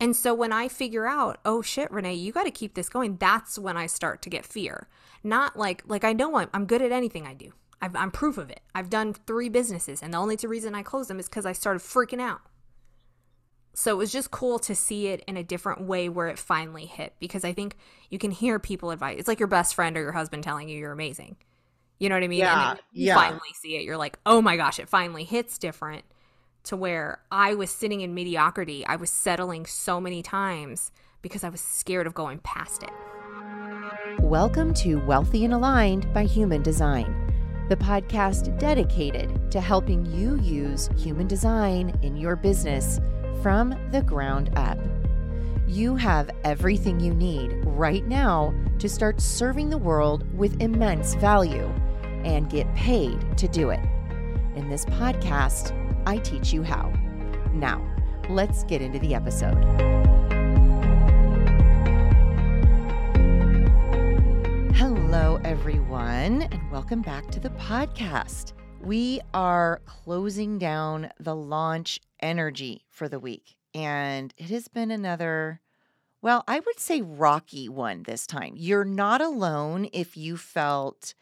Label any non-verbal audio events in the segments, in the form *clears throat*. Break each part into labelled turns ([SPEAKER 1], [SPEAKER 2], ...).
[SPEAKER 1] And so when I figure out, oh shit, Renee, you got to keep this going, that's when I start to get fear. Not like like I know I'm, I'm good at anything I do. i am proof of it. I've done three businesses, and the only two reason I closed them is because I started freaking out. So it was just cool to see it in a different way where it finally hit because I think you can hear people advise. It's like your best friend or your husband telling you you're amazing. You know what I mean?
[SPEAKER 2] Yeah.
[SPEAKER 1] you
[SPEAKER 2] yeah.
[SPEAKER 1] finally see it. You're like, oh my gosh, it finally hits different to where I was sitting in mediocrity. I was settling so many times because I was scared of going past it.
[SPEAKER 3] Welcome to Wealthy and Aligned by Human Design, the podcast dedicated to helping you use human design in your business from the ground up. You have everything you need right now to start serving the world with immense value and get paid to do it. In this podcast, I teach you how. Now, let's get into the episode. Hello, everyone, and welcome back to the podcast. We are closing down the launch energy for the week, and it has been another, well, I would say rocky one this time. You're not alone if you felt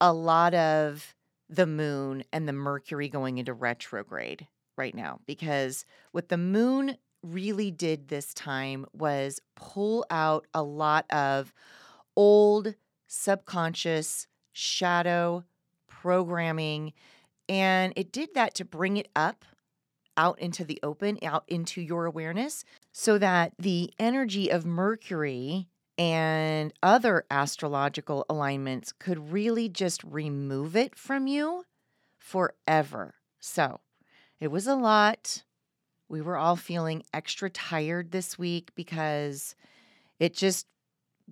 [SPEAKER 3] a lot of the moon and the Mercury going into retrograde right now because what the moon really did this time was pull out a lot of old subconscious shadow programming and it did that to bring it up out into the open out into your awareness so that the energy of mercury and other astrological alignments could really just remove it from you forever. So it was a lot. We were all feeling extra tired this week because it just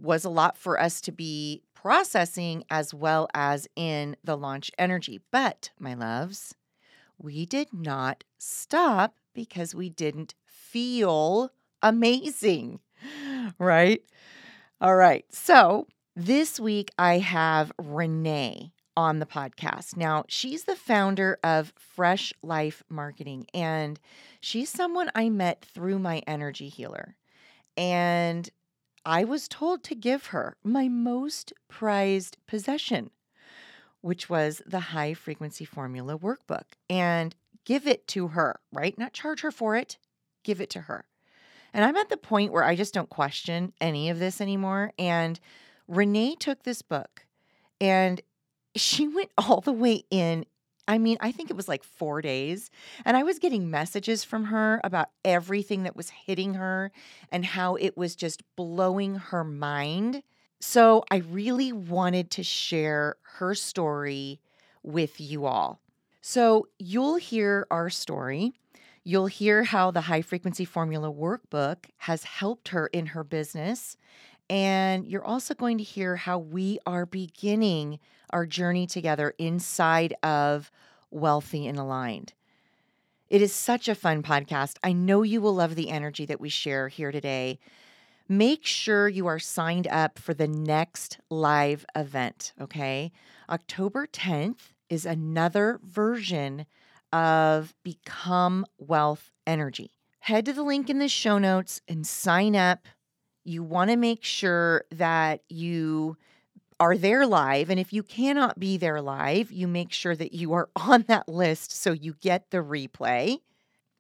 [SPEAKER 3] was a lot for us to be processing as well as in the launch energy. But, my loves, we did not stop because we didn't feel amazing, *laughs* right? All right. So this week I have Renee on the podcast. Now, she's the founder of Fresh Life Marketing, and she's someone I met through my energy healer. And I was told to give her my most prized possession, which was the high frequency formula workbook, and give it to her, right? Not charge her for it, give it to her. And I'm at the point where I just don't question any of this anymore. And Renee took this book and she *laughs* went all the way in. I mean, I think it was like four days. And I was getting messages from her about everything that was hitting her and how it was just blowing her mind. So I really wanted to share her story with you all. So you'll hear our story. You'll hear how the high frequency formula workbook has helped her in her business. And you're also going to hear how we are beginning our journey together inside of Wealthy and Aligned. It is such a fun podcast. I know you will love the energy that we share here today. Make sure you are signed up for the next live event, okay? October 10th is another version of Become Wealth Energy. Head to the link in the show notes and sign up. You want to make sure that you are there live. And if you cannot be there live, you make sure that you are on that list so you get the replay.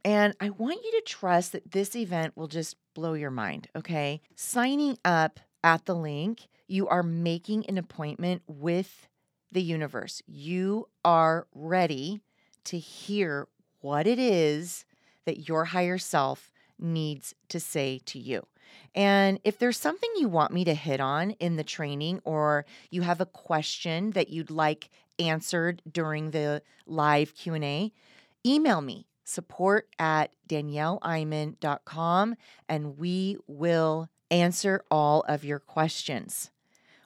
[SPEAKER 3] And I want you to trust that this event will just blow your mind, okay? Signing up at the link, you are making an appointment with the universe. You are ready to hear what it is that your higher self needs to say to you. And if there's something you want me to hit on in the training or you have a question that you'd like answered during the live Q&A, email me support at danielleiman.com and we will answer all of your questions.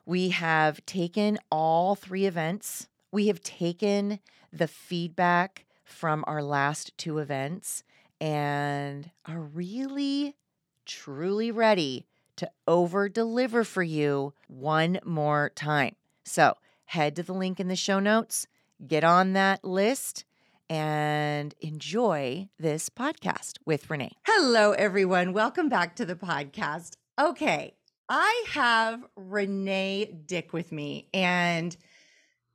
[SPEAKER 3] We have taken all three events. We have taken the feedback from our last two events and are really, truly ready to over deliver for you one more time. So head to the link in the show notes, get on that list, and enjoy this podcast with Renee. Hello, everyone. Welcome back to the podcast. Okay, I have Renee Dick with me. And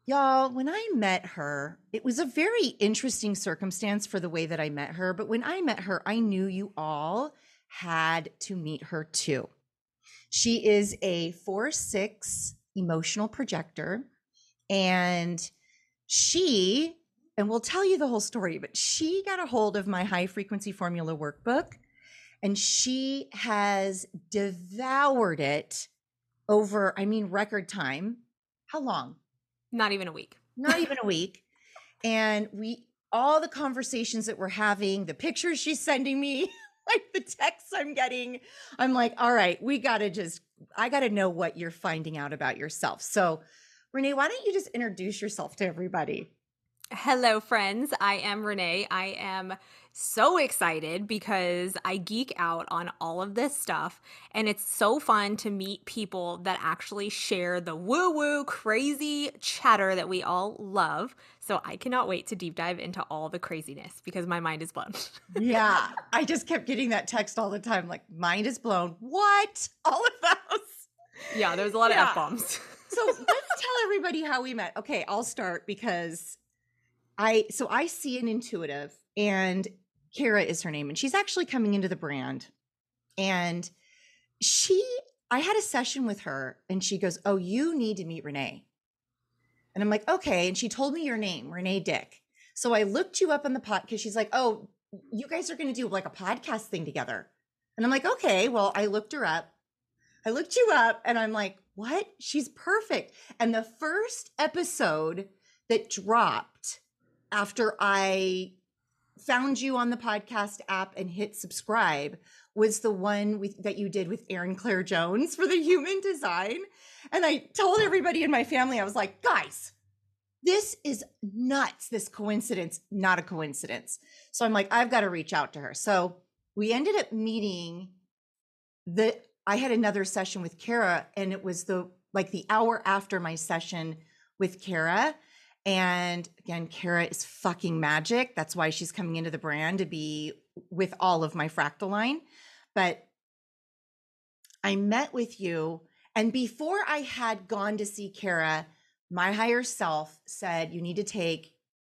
[SPEAKER 3] y'all, when I met her, it was a very interesting circumstance for the way that I met her. But when I met her, I knew you all had to meet her too. She is a four six emotional projector. And she, and we'll tell you the whole story, but she got a hold of my high frequency formula workbook and she has devoured it over, I mean, record time. How long?
[SPEAKER 1] Not even a week.
[SPEAKER 3] Not even a week. And we, all the conversations that we're having, the pictures she's sending me, *laughs* like the texts I'm getting, I'm like, all right, we got to just, I got to know what you're finding out about yourself. So, Renee, why don't you just introduce yourself to everybody?
[SPEAKER 1] Hello, friends. I am Renee. I am so excited because I geek out on all of this stuff. And it's so fun to meet people that actually share the woo woo crazy chatter that we all love. So I cannot wait to deep dive into all the craziness because my mind is blown. *laughs*
[SPEAKER 3] yeah. I just kept getting that text all the time like, mind is blown. What? *laughs* All of those.
[SPEAKER 1] Yeah, there was a lot yeah. of F bombs. *laughs*
[SPEAKER 3] so let's tell everybody how we met. Okay, I'll start because I so I see an intuitive and Kara is her name, and she's actually coming into the brand. And she, I had a session with her, and she goes, Oh, you need to meet Renee. And I'm like, Okay. And she told me your name, Renee Dick. So I looked you up on the pot because she's like, Oh, you guys are going to do like a podcast thing together. And I'm like, Okay. Well, I looked her up. I looked you up, and I'm like, What? She's perfect. And the first episode that dropped after I found you on the podcast app and hit subscribe was the one with, that you did with Erin Claire Jones for the human design. And I told everybody in my family, I was like, guys, this is nuts. This coincidence, not a coincidence. So I'm like, I've got to reach out to her. So we ended up meeting the I had another session with Kara and it was the like the hour after my session with Kara and again, Kara is fucking magic. That's why she's coming into the brand to be with all of my fractal line. But I met with you, and before I had gone to see Kara, my higher self said, You need to take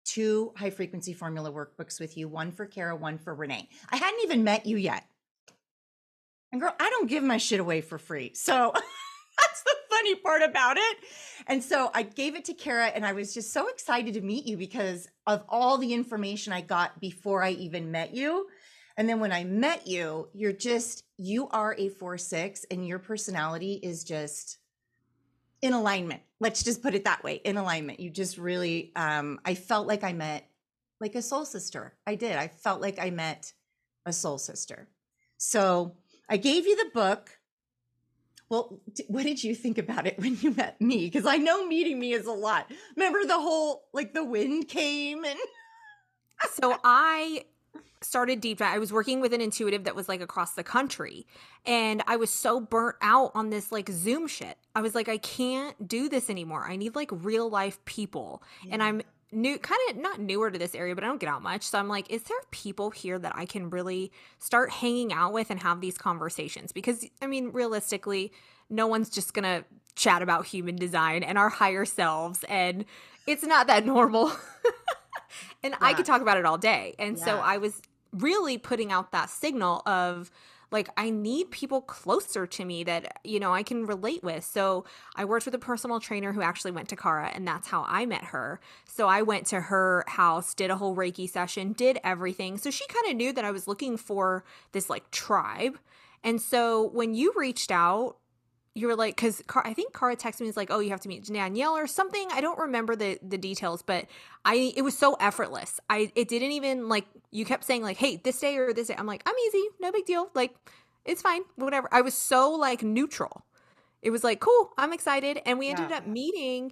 [SPEAKER 3] two high frequency formula workbooks with you one for Kara, one for Renee. I hadn't even met you yet. And girl, I don't give my shit away for free. So *laughs* that's the funny part about it. And so I gave it to Kara and I was just so excited to meet you because of all the information I got before I even met you. And then when I met you, you're just, you are a four six and your personality is just in alignment. Let's just put it that way in alignment. You just really, um, I felt like I met like a soul sister. I did. I felt like I met a soul sister. So I gave you the book well, what did you think about it when you met me? Because I know meeting me is a lot. Remember the whole like the wind came and.
[SPEAKER 1] so I started deep dive. I was working with an intuitive that was like across the country, and I was so burnt out on this like Zoom shit. I was like, I can't do this anymore. I need like real life people, yeah. and I'm new kind of not newer to this area but i don't get out much so i'm like is there people here that i can really start hanging out with and have these conversations because i mean realistically no one's just gonna chat about human design and our higher selves and it's not that normal *laughs* and yeah. i could talk about it all day and yeah. so i was really putting out that signal of like I need people closer to me that you know I can relate with. So I worked with a personal trainer who actually went to Kara and that's how I met her. So I went to her house, did a whole Reiki session, did everything. So she kind of knew that I was looking for this like tribe. And so when you reached out you were like, because I think Kara texted me, is like, oh, you have to meet Danielle or something. I don't remember the the details, but I it was so effortless. I it didn't even like you kept saying like, hey, this day or this day. I'm like, I'm easy, no big deal. Like, it's fine, whatever. I was so like neutral. It was like, cool, I'm excited, and we ended yeah. up meeting.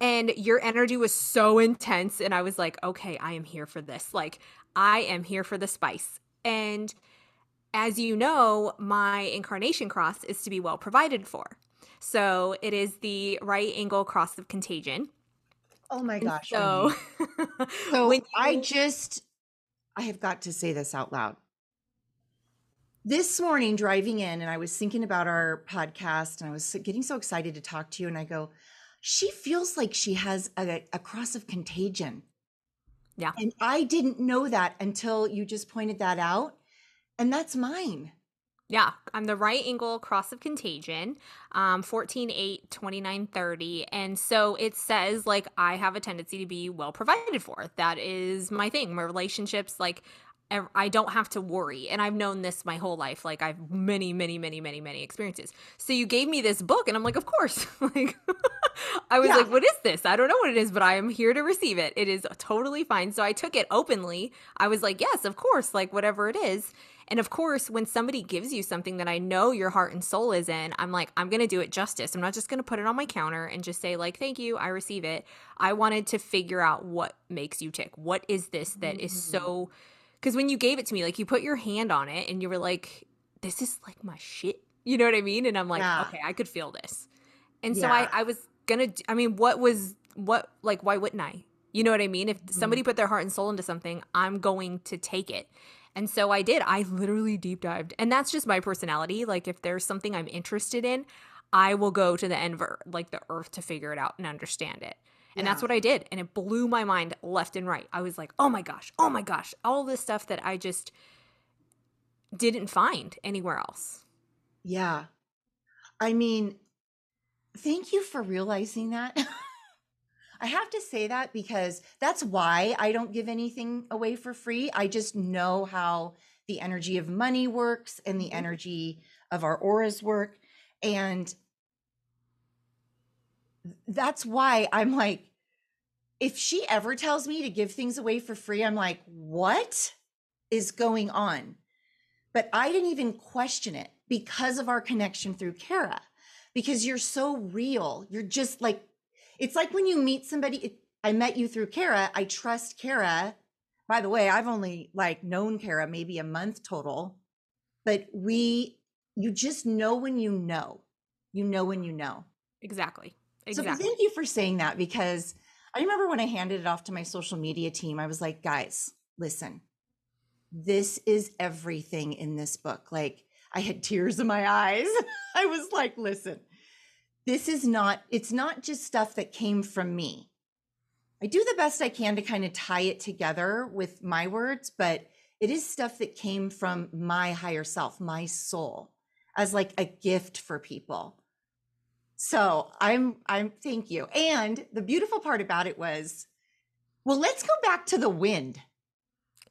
[SPEAKER 1] And your energy was so intense, and I was like, okay, I am here for this. Like, I am here for the spice. And as you know, my incarnation cross is to be well provided for. So it is the right angle cross of contagion.
[SPEAKER 3] Oh my gosh.
[SPEAKER 1] So, *laughs*
[SPEAKER 3] so
[SPEAKER 1] when
[SPEAKER 3] I just, I have got to say this out loud. This morning, driving in, and I was thinking about our podcast, and I was getting so excited to talk to you. And I go, she feels like she has a, a cross of contagion.
[SPEAKER 1] Yeah.
[SPEAKER 3] And I didn't know that until you just pointed that out. And that's mine.
[SPEAKER 1] Yeah, I'm the right angle cross of contagion, um, 14, 8, 29, 30. And so it says, like, I have a tendency to be well provided for. That is my thing. My relationships, like, I don't have to worry. And I've known this my whole life. Like, I've many, many, many, many, many experiences. So you gave me this book, and I'm like, of course. *laughs* like, *laughs* I was
[SPEAKER 3] Yeah.
[SPEAKER 1] like, what is this? I don't know what it is, but I am here to receive it. It is totally fine. So I took it openly. I was like, yes, of course, like, whatever it is. And of course, when somebody gives you something that I know your heart and soul is in, I'm like, I'm going to do it justice. I'm not just going to put it on my counter and just say, like, thank you, I receive it. I wanted to figure out what makes you tick. What is this that is mm-hmm. so. Because when you gave it to me, like, you put your hand on it and you were like, this is like my shit. You know what I mean? And I'm like,
[SPEAKER 3] Yeah.
[SPEAKER 1] okay, I could feel this. And so
[SPEAKER 3] Yeah.
[SPEAKER 1] I, I was going to, I mean, what was, what, like, why wouldn't I? You know what I mean? If somebody mm-hmm. put their heart and soul into something, I'm going to take it. And so I did. I literally deep dived. And that's just my personality. Like if there's something I'm interested in, I will go to the end of like the earth to figure it out and understand it. And that's what I did. And it blew my mind left and right. I was like, oh my gosh, oh my gosh, all this stuff that I just didn't find anywhere else.
[SPEAKER 3] Yeah. I mean, thank you for realizing that. *laughs* I have to say that because that's why I don't give anything away for free. I just know how the energy of money works and the
[SPEAKER 1] Mhm.
[SPEAKER 3] energy of our auras work. And that's why I'm like, if she ever tells me to give things away for free, I'm like, what is going on? But I didn't even question it because of our connection through Kara, because you're so real. You're just like, it's like when you meet somebody. It, I met you through Kara. I trust Kara. By the way, I've only like known Kara maybe a month total, but we, you just know when you know, you know when you know.
[SPEAKER 1] Exactly.
[SPEAKER 3] So
[SPEAKER 1] Exactly.
[SPEAKER 3] thank you for saying that because I remember when I handed it off to my social media team, I was like, guys, listen, this is everything in this book. Like I had tears in my eyes. *laughs* I was like, listen, this is not, it's not just stuff that came from me. I do the best I can to kind of tie it together with my words, but it is stuff that came from my higher self, my soul, as like a gift for people. So I'm I'm thank you. And the beautiful part about it was, well, let's go back to the wind.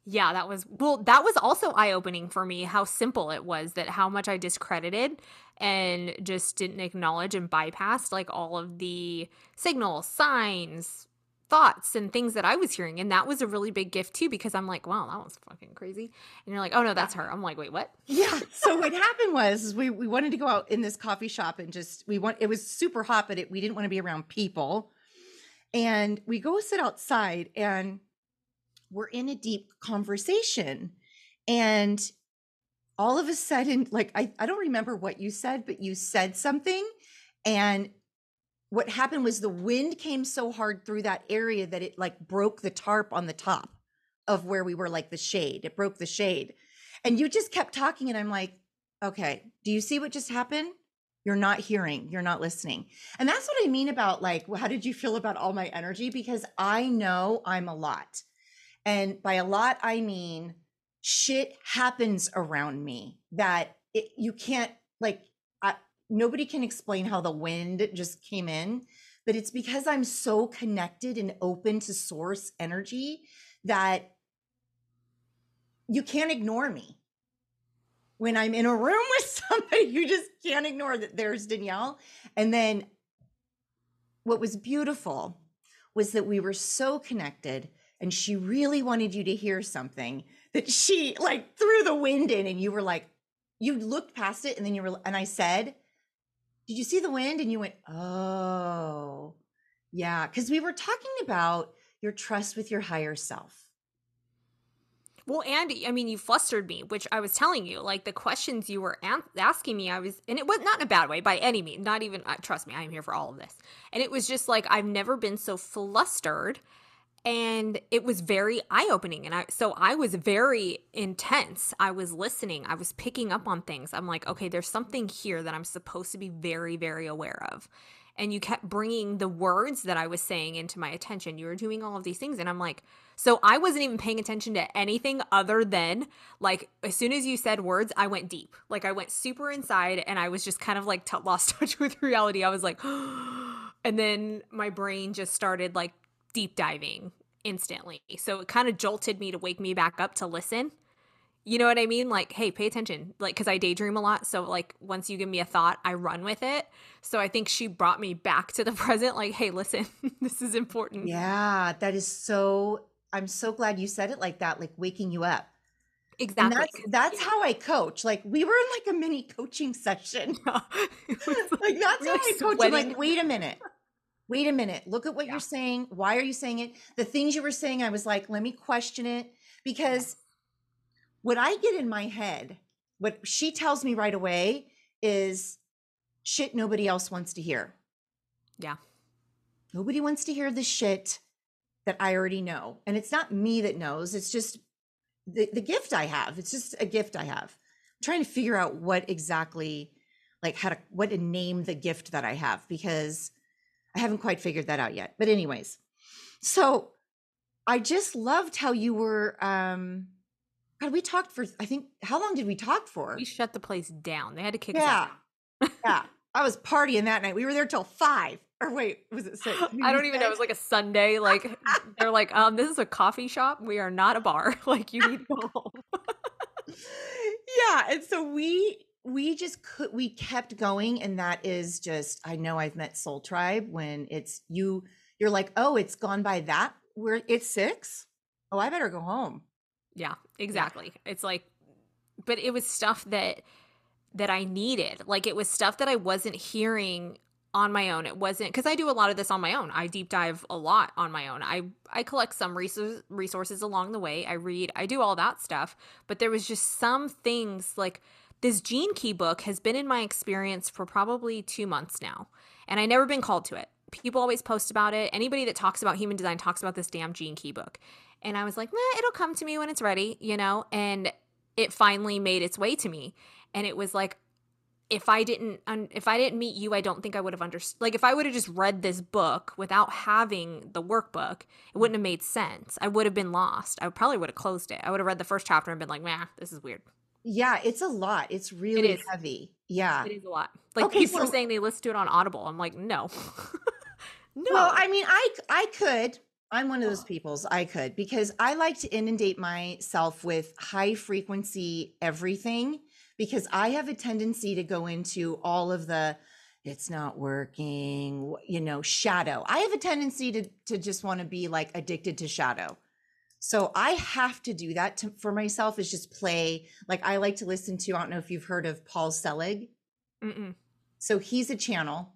[SPEAKER 1] Yeah, that was well, that was also eye opening for me how simple it was that how much I discredited and just didn't acknowledge and bypassed like all of the signals, signs, thoughts, and things that I was hearing. And that was a really big gift too, because I'm like, wow, that was fucking crazy. And you're like, oh no, that's her. I'm like, wait, what?
[SPEAKER 3] Yeah. *laughs* So what happened was we we wanted to go out in this coffee shop and just we want it was super hot, but it, we didn't want to be around people. And we go sit outside and we're in a deep conversation. And all of a sudden, like I, I don't remember what you said, but you said something. And what happened was the wind came so hard through that area that it like broke the tarp on the top of where we were, like the shade. It broke the shade. And you just kept talking, and I'm like, okay, do you see what just happened? You're not hearing, you're not listening. And that's what I mean about like, how did you feel about all my energy? Because I know I'm a lot. And by a lot, I mean shit happens around me that it, you can't, like, I, nobody can explain how the wind just came in, but it's because I'm so connected and open to source energy that you can't ignore me. When I'm in a room *laughs* with somebody, you just can't ignore that there's Danielle. And then what was beautiful was that we were so connected and she really wanted you to hear something that *laughs* she like threw the wind in and you were like you looked past it and then you were and I said did you see the wind and you went oh yeah cuz we were talking about your trust with your higher self
[SPEAKER 1] Well, Andy, I mean, you flustered me, which I was telling you, like the questions you were asking me, I was, and it was not in a bad way by any means, not even, uh, trust me, I am here for all of this. And it was just like, I've never been so flustered. And it was very eye opening. And I, so I was very intense. I was listening, I was picking up on things. I'm like, okay, there's something here that I'm supposed to be very, very aware of and you kept bringing the words that I was saying into my attention. You were doing all of these things. And I'm like, so I wasn't even paying attention to anything other than like, as soon as you said words, I went deep. Like, I went super inside and I was just kind of like t- lost *laughs* touch with reality. I was like, *gasps* and then my brain just started like deep diving instantly. So it kind of jolted me to wake me back up to listen you know what I mean? Like, hey, pay attention. Like, cause I daydream a lot. So, like, once you give me a thought, I run with it. So, I think she brought me back to the *laughs* present. Like, hey, listen, *laughs* this is important.
[SPEAKER 3] Yeah, that is so. I'm so glad you said it like that, like waking you up.
[SPEAKER 1] Exactly.
[SPEAKER 3] And that's that's how I coach. Like we were in like a mini coaching session. *laughs*
[SPEAKER 1] Yeah.
[SPEAKER 3] like, like that's how I coach. I'm like, wait a minute. Wait a minute. Look at what
[SPEAKER 1] Yeah.
[SPEAKER 3] you're saying. Why are you saying it? The things you were saying, I was like, let me question it. Because what I get in my head, what she tells me right away is shit nobody else wants to hear.
[SPEAKER 1] Yeah.
[SPEAKER 3] Nobody wants to hear the shit that I already know. And it's not me that knows, it's just the, the gift I have. It's just a gift I have. I'm trying to figure out what exactly, like, how to, what to name the gift that I have because I haven't quite figured that out yet. But, anyways, so I just loved how you were, um, God, we talked for, I think, how long did we talk for?
[SPEAKER 1] We shut the place down. They had to kick us out.
[SPEAKER 3] yeah. *laughs* I was partying that night. We were there till five. Or wait, was it six?
[SPEAKER 1] I don't even know. It was like a Sunday. Like they're like, *laughs* um, this is a coffee shop. We are not a bar. *laughs* Like you need to go home.
[SPEAKER 3] yeah and so we we just could we kept going and that is just i know i've met soul tribe when it's you you're like oh it's gone by that we're it's six oh i better go home
[SPEAKER 1] Yeah, exactly. It's like but it was stuff that that I needed. Like it was stuff that I wasn't hearing on my own. It wasn't cuz I do a lot of this on my own. I deep dive a lot on my own. I I collect some resources along the way. I read, I do all that stuff, but there was just some things like this Gene Key book has been in my experience for probably 2 months now, and I never been called to it. People always post about it. Anybody that talks about human design talks about this damn Gene Key book. And I was like, nah, it'll come to me when it's ready, you know? And it finally made its way to me. And it was like, if I didn't, if I didn't meet you, I don't think I would have understood. Like, if I would have just read this book without having the workbook, it wouldn't have made sense. I would have been lost. I probably would have closed it. I would have read the first chapter and been like, nah, this is weird.
[SPEAKER 3] Yeah it's a lot it's really
[SPEAKER 1] is.
[SPEAKER 3] heavy yeah
[SPEAKER 1] It is a lot. Like,
[SPEAKER 3] Okay,
[SPEAKER 1] people are saying they listen to it on Audible. I'm like, no. *laughs* no.
[SPEAKER 3] well i mean i i could i'm one of those peoples i could because i like to inundate myself with high frequency everything because i have a tendency to go into all of the it's not working you know shadow i have a tendency to to just want to be like addicted to shadow so i have to do that to, for myself is just play like i like to listen to i don't know if you've heard of paul selig
[SPEAKER 1] Mm-mm.
[SPEAKER 3] so he's a channel,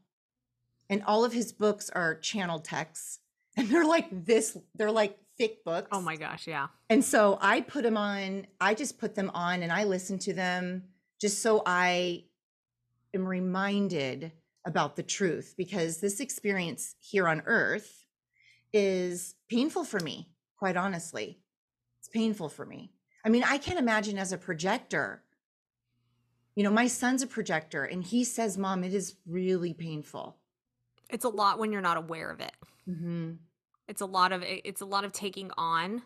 [SPEAKER 3] and all of his books are channel texts, *laughs* and they're like this. They're like thick oh books.
[SPEAKER 1] Oh my gosh. Yeah.
[SPEAKER 3] And so I put them on. I just put them on, and I listen to them just so I am reminded about the truth, because this experience here on Earth is painful for me. Quite honestly, it's painful for me. I mean, I can't imagine as a projector you know, my son's a projector and he says, Mom, it is really painful.
[SPEAKER 1] It's a lot when you're not aware of it.
[SPEAKER 3] Mm-hmm.
[SPEAKER 1] it's a lot of it's a lot of taking on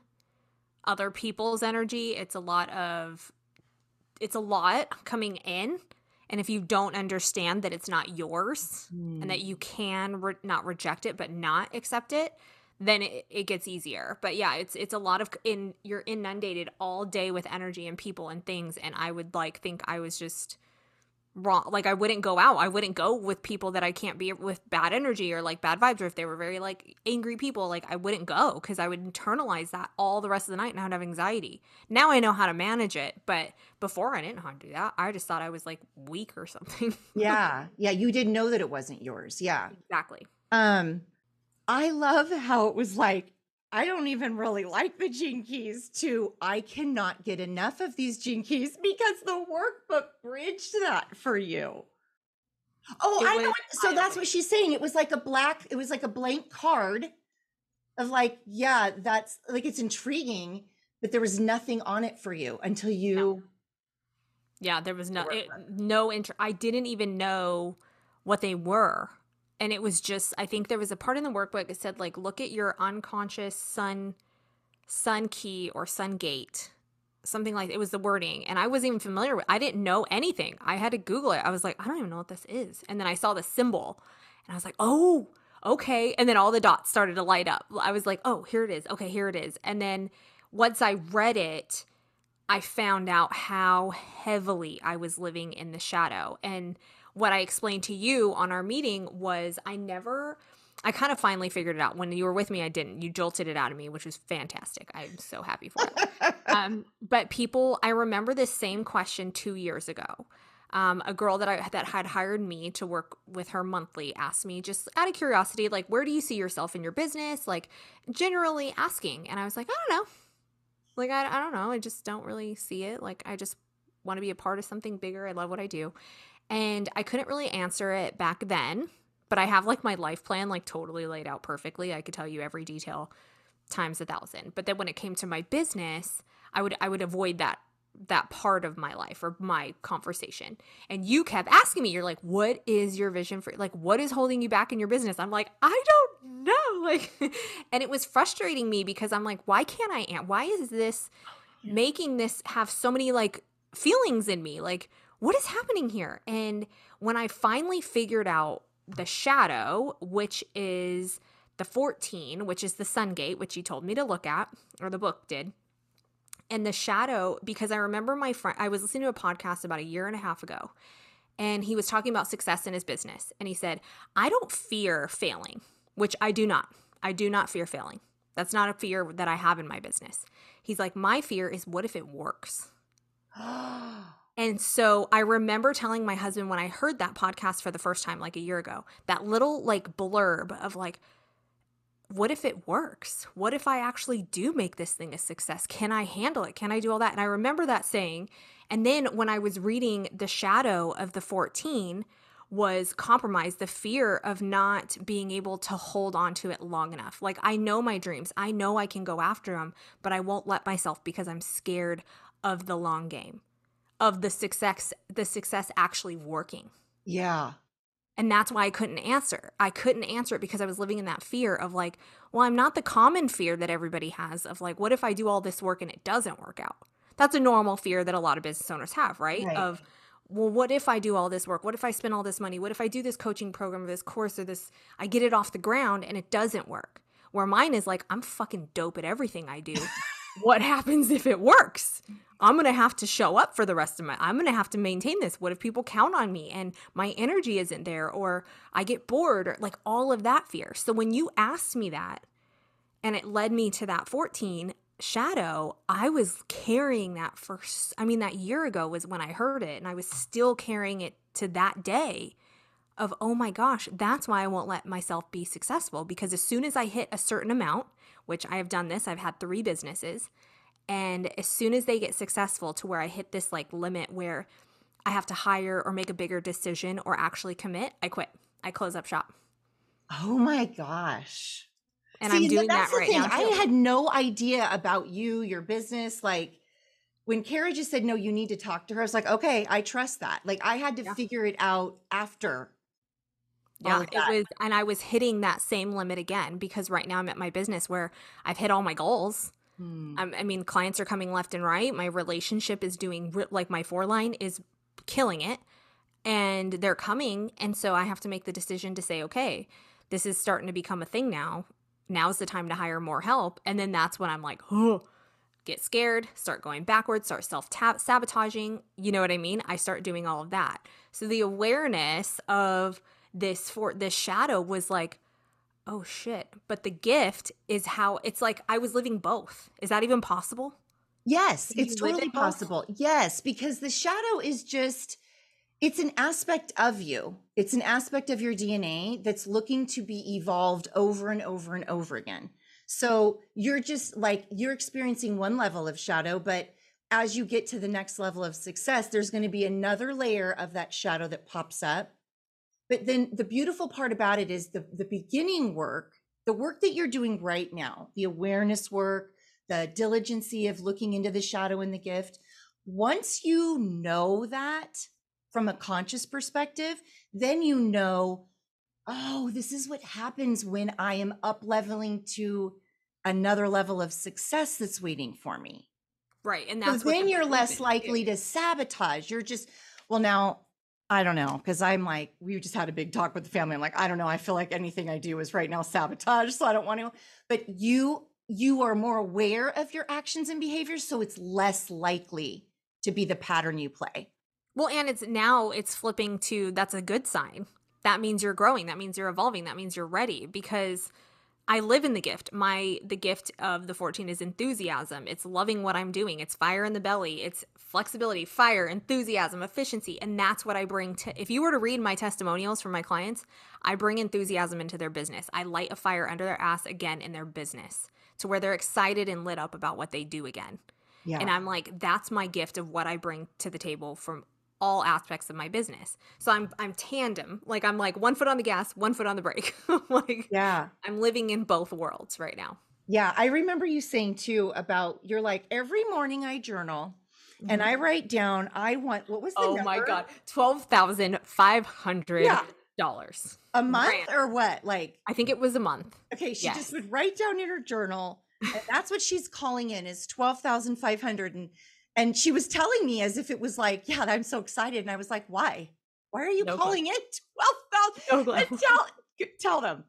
[SPEAKER 1] other people's energy it's a lot of it's a lot coming in and if you don't understand that it's not yours and that you can re- not reject it but not accept it then it, it gets easier but yeah it's it's a lot of in you're inundated all day with energy and people and things and i would like think i was just wrong like i wouldn't go out i wouldn't go with people that i can't be with bad energy or like bad vibes or if they were very like angry people like i wouldn't go because i would internalize that all the rest of the night and i would have anxiety now i know how to manage it but before i didn't know how to do that i just thought i was like weak or *laughs* something
[SPEAKER 3] yeah. Yeah. You didn't know that it wasn't yours. Yeah.
[SPEAKER 1] exactly
[SPEAKER 3] Um, I love how it was like I don't even really like the gene keys to I cannot get enough of these gene keys because the workbook bridged that for you. Oh,
[SPEAKER 1] It
[SPEAKER 3] I know. What, so
[SPEAKER 1] I-
[SPEAKER 3] that's what she's saying. It was like a black, it was like a blank card of like, yeah, that's like it's intriguing, but there was nothing on it for you until you.
[SPEAKER 1] Yeah, there was no it, no inter- I didn't even know what they were. And it was just I think there was a part in the workbook that said like look at your unconscious sun sun key or sun gate. Something like it was the wording and I wasn't even familiar with I didn't know anything. I had to google it. I was like, I don't even know what this is. And then I saw the symbol and I was like, "Oh, okay." And then all the dots started to light up. I was like, "Oh, here it is. Okay, here it is." And then once I read it, I found out how heavily I was living in the shadow. And what I explained to you on our meeting was I never, I kind of finally figured it out. When you were with me, I didn't. You jolted it out of me, which was fantastic. I'm so happy for it. *laughs* um, but people, I remember this same question two years ago. Um, a girl that I that had hired me to work with her monthly asked me just out of curiosity, like, where do you see yourself in your business? Like, generally asking, and I was like, I don't know. Like, I, I don't know. I just don't really see it. Like, I just want to be a part of something bigger. I love what I do. And I couldn't really answer it back then, but I have like my life plan like totally laid out perfectly. I could tell you every detail times a thousand. But then when it came to my business, I would I would avoid that that part of my life or my conversation. And you kept asking me, you're like, what is your vision for like what is holding you back in your business? I'm like, I don't know. *laughs* Like and it was frustrating me because I'm like, why can't I why is this making this have so many like feelings in me? Like, what is happening here? And when I finally figured out the shadow, which is the 14, which is the sun gate, which you told me to look at, or the book did. And the shadow, because I remember my friend, I was listening to a podcast about a year and a half ago, and he was talking about success in his business. And he said, I don't fear failing, which I do not. I do not fear failing. That's not a fear that I have in my business. He's like, My fear is what if it works? *gasps* *gasps* And so I remember telling my husband when I heard that podcast for the first time, like a year ago, that little like blurb of like, what if it works? What if I actually do make this thing a success? Can I handle it? Can I do all that? And I remember that saying. And then when I was reading The Shadow of the 14, was compromise, the fear of not being able to hold on to it long enough. Like, I know my dreams, I know I can go after them, but I won't let myself because I'm scared of the long game, of the success, the success actually working.
[SPEAKER 3] yeah.
[SPEAKER 1] And that's why I couldn't answer. I couldn't answer it because I was living in that fear of like, well, I'm not the common fear that everybody has of like, what if I do all this work and it doesn't work out? That's a normal fear that a lot of business owners have, right?
[SPEAKER 3] Right.
[SPEAKER 1] Of, well, what if I do all this work? What if I spend all this money? What if I do this coaching program or this course or this, I get it off the ground and it doesn't work? Where mine is like, I'm fucking dope at everything I do. What happens if it works? I'm going to have to show up for the rest of my I'm going to have to maintain this. What if people count on me and my energy isn't there or I get bored or like all of that fear. So when you asked me that and it led me to that 14 shadow, I was carrying that for I mean that year ago was when I heard it and I was still carrying it to that day of oh my gosh, that's why I won't let myself be successful because as soon as I hit a certain amount, which I have done this, I've had 3 businesses, and as soon as they get successful to where I hit this like limit where I have to hire or make a bigger decision or actually commit, I quit. I close up shop.
[SPEAKER 3] Oh my gosh.
[SPEAKER 1] And
[SPEAKER 3] See,
[SPEAKER 1] I'm doing that right
[SPEAKER 3] thing.
[SPEAKER 1] now.
[SPEAKER 3] I had no idea about you, your business. Like when Kara just said, no, you need to talk to her, I was like, okay, I trust that. Like I had to
[SPEAKER 1] Yeah.
[SPEAKER 3] figure it out after.
[SPEAKER 1] Yeah, it was, and I was hitting that same limit again because right now I'm at my business where I've hit all my goals.
[SPEAKER 3] Hmm.
[SPEAKER 1] I'm, I mean, clients are coming left and right. My relationship is doing like my four line is killing it, and they're coming, and so I have to make the decision to say, okay, this is starting to become a thing now. Now's the time to hire more help, and then that's when I'm like, oh, get scared, start going backwards, start self sabotaging. You know what I mean? I start doing all of that. So the awareness of this for this shadow was like, oh shit. But the gift is how it's like I was living both. Is that even possible?
[SPEAKER 3] Yes, it's totally
[SPEAKER 1] it both?
[SPEAKER 3] possible. Yes, because the shadow is just it's an aspect of you. It's an aspect of your DNA that's looking to be evolved over and over and over again. So you're just like you're experiencing one level of shadow, but as you get to the next level of success, there's going to be another layer of that shadow that pops up. But then the beautiful part about it is the, the beginning work, the work that you're doing right now, the awareness work, the diligency of looking into the shadow and the gift. Once you know that from a conscious perspective, then you know, oh, this is what happens when I am up leveling to another level of success that's waiting for me.
[SPEAKER 1] Right. And that's what
[SPEAKER 3] then
[SPEAKER 1] the
[SPEAKER 3] you're less likely
[SPEAKER 1] is.
[SPEAKER 3] to sabotage. You're just, well, now I don't know. Cause I'm like, we just had a big talk with the family. I'm like, I don't know. I feel like anything I do is right now sabotage. So I don't want to. But you, you are more aware of your actions and behaviors. So it's less likely to be the pattern you play.
[SPEAKER 1] Well, and it's now it's flipping to that's a good sign. That means you're growing. That means you're evolving. That means you're ready because I live in the gift. My the gift of the 14 is enthusiasm. It's loving what I'm doing. It's fire in the belly. It's flexibility, fire, enthusiasm, efficiency, and that's what I bring to If you were to read my testimonials from my clients, I bring enthusiasm into their business. I light a fire under their ass again in their business to where they're excited and lit up about what they do again.
[SPEAKER 3] Yeah.
[SPEAKER 1] And I'm like, that's my gift of what I bring to the table from all aspects of my business. So I'm I'm tandem. Like I'm like one foot on the gas, one foot on the brake. *laughs* like
[SPEAKER 3] yeah.
[SPEAKER 1] I'm living in both worlds right now.
[SPEAKER 3] Yeah. I remember you saying too about you're like, every morning I journal and mm-hmm. I write down, I want, what was the
[SPEAKER 1] Oh my god. Twelve thousand five hundred
[SPEAKER 3] Yeah.
[SPEAKER 1] dollars.
[SPEAKER 3] A month or what? Like,
[SPEAKER 1] I think it was a month.
[SPEAKER 3] Okay, she
[SPEAKER 1] Yes.
[SPEAKER 3] just would write down in her journal, and that's what she's calling in is twelve thousand five hundred, and and she was telling me as if it was like, yeah, I'm so excited, and I was like, why? Why are you
[SPEAKER 1] No
[SPEAKER 3] calling it twelve *laughs*
[SPEAKER 1] No clue.
[SPEAKER 3] Tell tell them.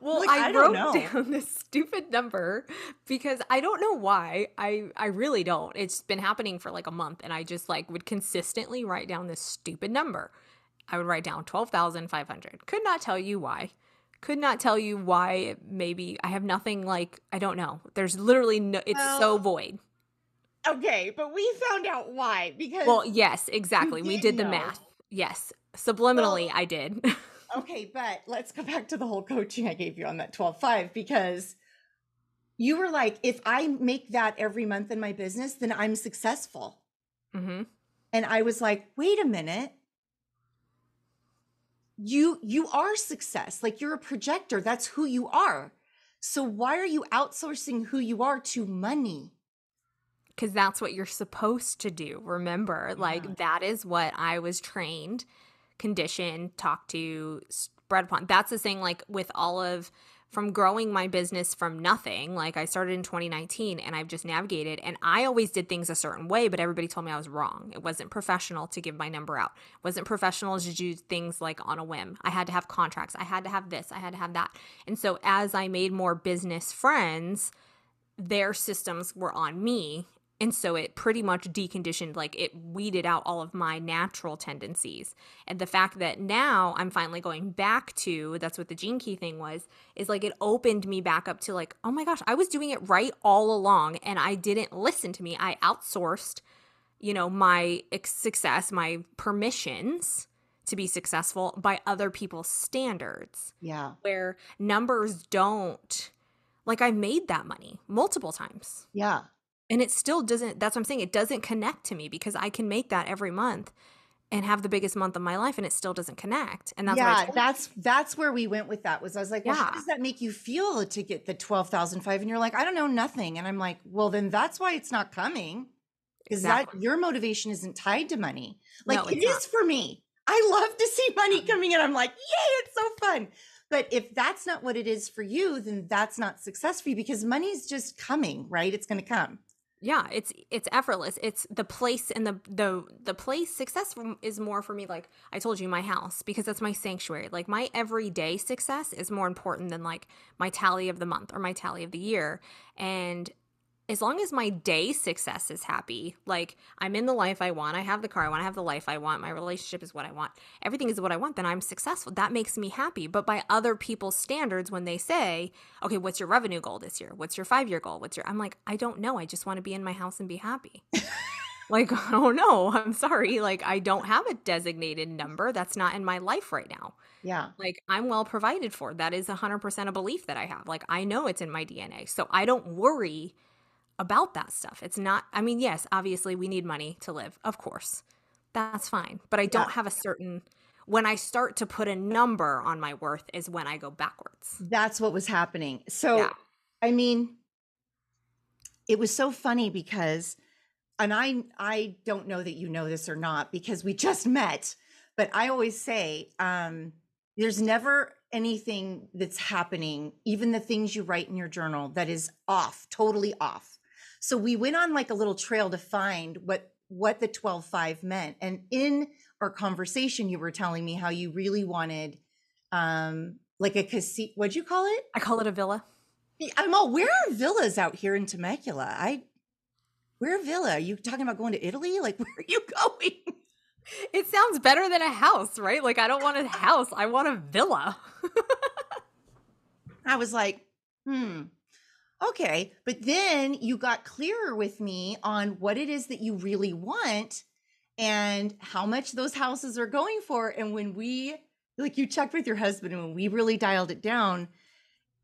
[SPEAKER 1] Well,
[SPEAKER 3] Like,
[SPEAKER 1] I,
[SPEAKER 3] I
[SPEAKER 1] wrote *laughs*
[SPEAKER 3] know.
[SPEAKER 1] down this stupid number because I don't know why. I I really don't. It's been happening for like a month and I just like would consistently write down this stupid number. I would write down 12,500. Could not tell you why. Could not tell you why maybe I have nothing like I don't know. There's literally no it's so void.
[SPEAKER 3] Okay, but we found out why because
[SPEAKER 1] Well, yes, exactly. We
[SPEAKER 3] did
[SPEAKER 1] did the math. Yes. Subliminally
[SPEAKER 3] Well-
[SPEAKER 1] I did. *laughs*
[SPEAKER 3] okay, but let's go back to the whole coaching I gave you on that twelve five because you were like, if I make that every month in my business, then I'm successful.
[SPEAKER 1] Mm-hmm.
[SPEAKER 3] and i was like wait a minute you you are success like you're a projector that's who you are so why are you outsourcing who you are to money
[SPEAKER 1] because that's what you're supposed to do. Remember,
[SPEAKER 3] Yeah.
[SPEAKER 1] like that is what I was trained, conditioned, talked to, spread upon. That's the thing, like with all of from growing my business from nothing, like I started in 2019 and I've just navigated and I always did things a certain way, but everybody told me I was wrong. It wasn't professional to give my number out. It wasn't professional to do things like on a whim. I had to have contracts. I had to have this. I had to have that. And so as I made more business friends, their systems were on me and so it pretty much deconditioned like it weeded out all of my natural tendencies. And the fact that now i'm finally going back to that's what the gene key thing was is like it opened me back up to like oh my gosh i was doing it right all along and i didn't listen to me. I outsourced you know my success my permissions to be successful by other people's standards.
[SPEAKER 3] Yeah.
[SPEAKER 1] Where numbers don't like I've made that money multiple times.
[SPEAKER 3] Yeah
[SPEAKER 1] and it still doesn't that's what I'm saying it doesn't connect to me because I can make that every month and have the biggest month of my life and it still doesn't connect. And that's
[SPEAKER 3] yeah that's that's where we went with that was i was like well how does that make you feel to get the 12005 and you're like i don't know nothing. And i'm like well then that's why it's not coming because
[SPEAKER 1] Exactly.
[SPEAKER 3] that your motivation isn't tied to money. Like
[SPEAKER 1] No,
[SPEAKER 3] it is
[SPEAKER 1] not.
[SPEAKER 3] for me. I love to see money coming in. I'm like yay it's so fun. But if that's not what it is for you then that's not success for you because money's just coming right? It's going to come
[SPEAKER 1] yeah it's it's effortless. It's the place and the the the place success is more for me like i told you my house because that's my sanctuary. Like my everyday success is more important than like my tally of the month or my tally of the year. And as long as my day success is happy like i'm in the life i want i have the car i want to have the life i want my relationship is what i want everything is what i want then i'm successful that makes me happy but by other people's standards when they say okay what's your revenue goal this year what's your five year goal what's your i'm like i don't know i just want to be in my house and be happy *laughs* Like, *laughs* oh no, I'm sorry. Like, I don't have a designated number. That's not in my life right now.
[SPEAKER 3] Yeah.
[SPEAKER 1] Like, I'm well provided for. That is 100% a belief that I have. Like, I know it's in my DNA. So I don't worry about that stuff. It's not, I mean, yes, obviously we need money to live, of course. That's fine. But I don't
[SPEAKER 3] Yeah.
[SPEAKER 1] have a certain, when I start to put a number on my worth is when I go backwards.
[SPEAKER 3] That's what was happening. So,
[SPEAKER 1] Yeah.
[SPEAKER 3] I mean, it was so funny because, and I, I don't know that you know this or not because we just met, but I always say, um, there's never anything that's happening, even the things you write in your journal that is off, totally off. So we went on like a little trail to find what what the 12-5 meant. And in our conversation, you were telling me how you really wanted um like a casino what'd you call it?
[SPEAKER 1] I call it a villa.
[SPEAKER 3] I'm all where are villas out here in Temecula? I where a villa? Are you talking about going to Italy? *laughs* Like where are you going?
[SPEAKER 1] It sounds better than a house, right? Like, I don't want a *laughs* house, I want a villa. *laughs*
[SPEAKER 3] I was like, hmm, okay. But then you got clearer with me on what it is that you really want and how much those houses are going for. And when we, like, you checked with your husband, and when we really dialed it down,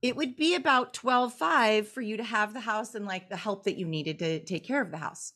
[SPEAKER 3] it would be about 12 5 for you to have the house and like the help that you needed to take care of the house.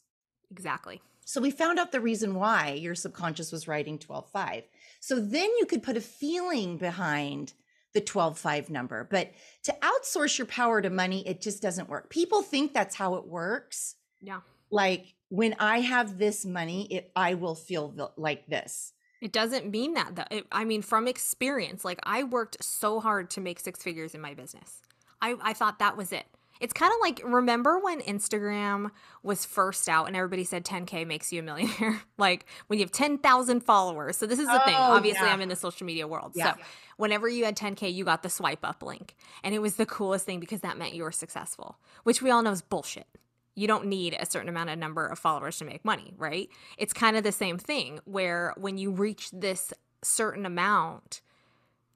[SPEAKER 1] Exactly.
[SPEAKER 3] So we found out the reason why your subconscious was writing 12 5. So then you could put a feeling behind the 12 5 number. But to outsource your power to money, it just doesn't work. People think that's how it works.
[SPEAKER 1] Yeah.
[SPEAKER 3] Like when I have this money, it I will feel like this.
[SPEAKER 1] It doesn't mean that though. It, I mean, from experience, like I worked so hard to make six figures in my business. I, I thought that was it. It's kind of like remember when Instagram was first out and everybody said 10K makes you a millionaire? *laughs* like when you have 10,000 followers. So, this is the thing.
[SPEAKER 3] Oh,
[SPEAKER 1] Obviously,
[SPEAKER 3] yeah.
[SPEAKER 1] I'm in the social media world.
[SPEAKER 3] Yeah.
[SPEAKER 1] So, whenever you had 10K, you got the swipe up link. And it was the coolest thing because that meant you were successful, which we all know is bullshit. You don't need a certain amount of number of followers to make money, right? It's kind of the same thing where when you reach this certain amount,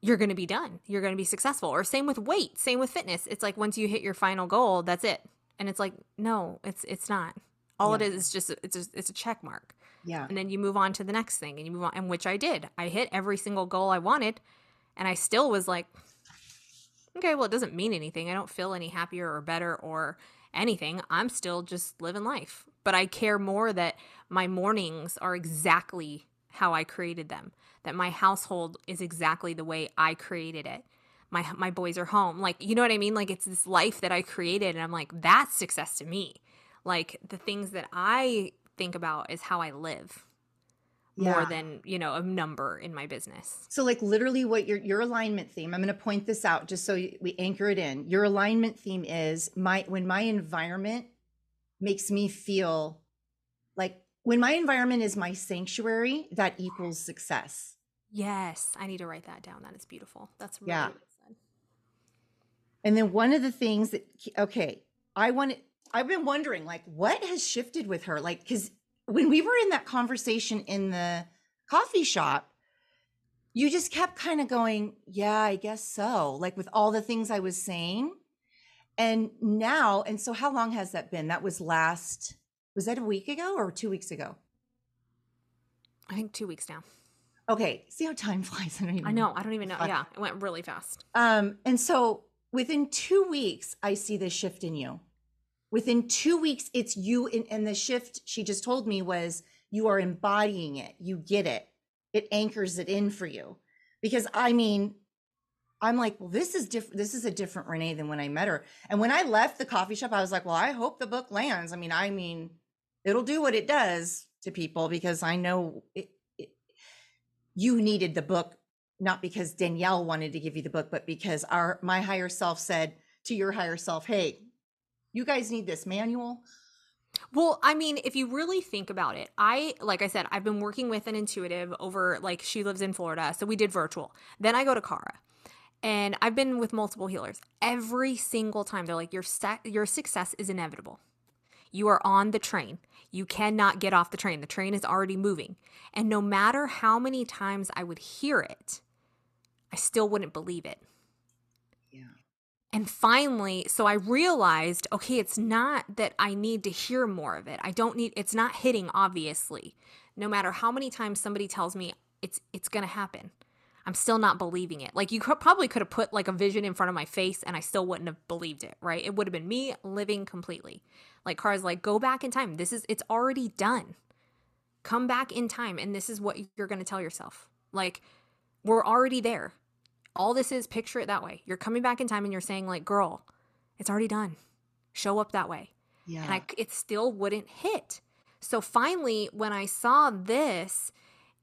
[SPEAKER 1] you're going to be done. You're going to be successful. Or same with weight, same with fitness. It's like once you hit your final goal, that's it. And it's like, no, it's it's not. All it
[SPEAKER 3] Yeah.
[SPEAKER 1] is is just it's a, it's a check mark.
[SPEAKER 3] Yeah.
[SPEAKER 1] And then you move on to the next thing and you move on and which I did. I hit every single goal I wanted and I still was like okay, well it doesn't mean anything. I don't feel any happier or better or anything. I'm still just living life. But I care more that my mornings are exactly how I created them. That my household is exactly the way I created it. My my boys are home. Like, you know what I mean? Like it's this life that I created and I'm like that's success to me. Like the things that I think about is how I live more than, you know, a number in my business.
[SPEAKER 3] So, like literally, what your your alignment theme? I'm going to point this out just so we anchor it in. Your alignment theme is my when my environment makes me feel like when my environment is my sanctuary, that equals success.
[SPEAKER 1] Yes, I need to write that down. That is beautiful. That's really
[SPEAKER 3] Yeah. And then one of the things that okay, I want I've been wondering like what has shifted with her? Like cuz when we were in that conversation in the coffee shop, you just kept kind of going, "Yeah, I guess so." Like with all the things I was saying. And now, and so how long has that been? That was last was that a week ago or 2 weeks ago?
[SPEAKER 1] I think two weeks now.
[SPEAKER 3] Okay, see how time *laughs* flies. I
[SPEAKER 1] I know. I don't even know.
[SPEAKER 3] Fuck.
[SPEAKER 1] Yeah, it went really fast.
[SPEAKER 3] Um, and so within two weeks, I see this shift in you. Within two weeks, it's you. In, and the shift she just told me was you are embodying it. You get it. It anchors it in for you. Because I mean, I'm like, well, this is different. This is a different Renee than when I met her. And when I left the coffee shop, I was like, well, I hope the book lands. I mean, I mean, it'll do what it does to people because I know it, it, you needed the book not because Danielle wanted to give you the book, but because our my higher self said to your higher self, "Hey, you guys need this manual."
[SPEAKER 1] Well, I mean, if you really think about it, I, like I said, I've been working with an intuitive over, like, she lives in Florida. So we did virtual. Then I go to Cara. And I've been with multiple healers. Every single time, they're like, your, your success is inevitable. You are on the train. You cannot get off the train. The train is already moving. And no matter how many times I would hear it, I still wouldn't believe it.
[SPEAKER 3] Yeah.
[SPEAKER 1] And finally, so I realized, okay, it's not that I need to hear more of it. I don't need it's not hitting obviously. No matter how many times somebody tells me it's it's going to happen. I'm still not believing it. Like you could, probably could have put like a vision in front of my face and I still wouldn't have believed it, right? It would have been me living completely. Like cars like go back in time. This is it's already done. Come back in time and this is what you're going to tell yourself. Like we're already there. All this is picture it that way. You're coming back in time and you're saying like, "Girl, it's already done. Show up that way."
[SPEAKER 3] Yeah.
[SPEAKER 1] And I, it still wouldn't hit. So finally, when I saw this,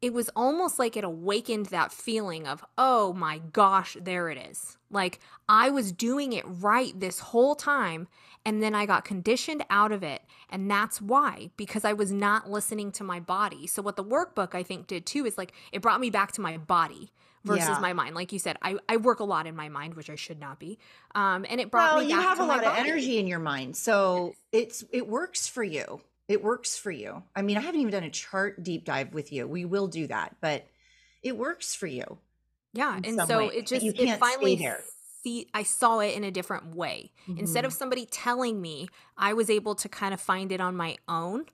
[SPEAKER 1] it was almost like it awakened that feeling of, oh my gosh, there it is. Like I was doing it right this whole time. And then I got conditioned out of it. And that's why, because I was not listening to my body. So, what the workbook I think did too is like it brought me back to my body versus
[SPEAKER 3] Yeah.
[SPEAKER 1] my mind. Like you said, I, I work a lot in my mind, which I should not be. Um, and it brought
[SPEAKER 3] well,
[SPEAKER 1] me back
[SPEAKER 3] you
[SPEAKER 1] have
[SPEAKER 3] a lot of
[SPEAKER 1] body.
[SPEAKER 3] energy in your mind, so it's it works for you. It works for you. I mean, I haven't even done a chart deep dive with you. We will do that, but it works for you.
[SPEAKER 1] Yeah, and so
[SPEAKER 3] way,
[SPEAKER 1] it just it finally
[SPEAKER 3] there.
[SPEAKER 1] see I saw it in a different way. Instead of
[SPEAKER 3] Mhm.
[SPEAKER 1] somebody telling me, I was able to kind of find it on my own.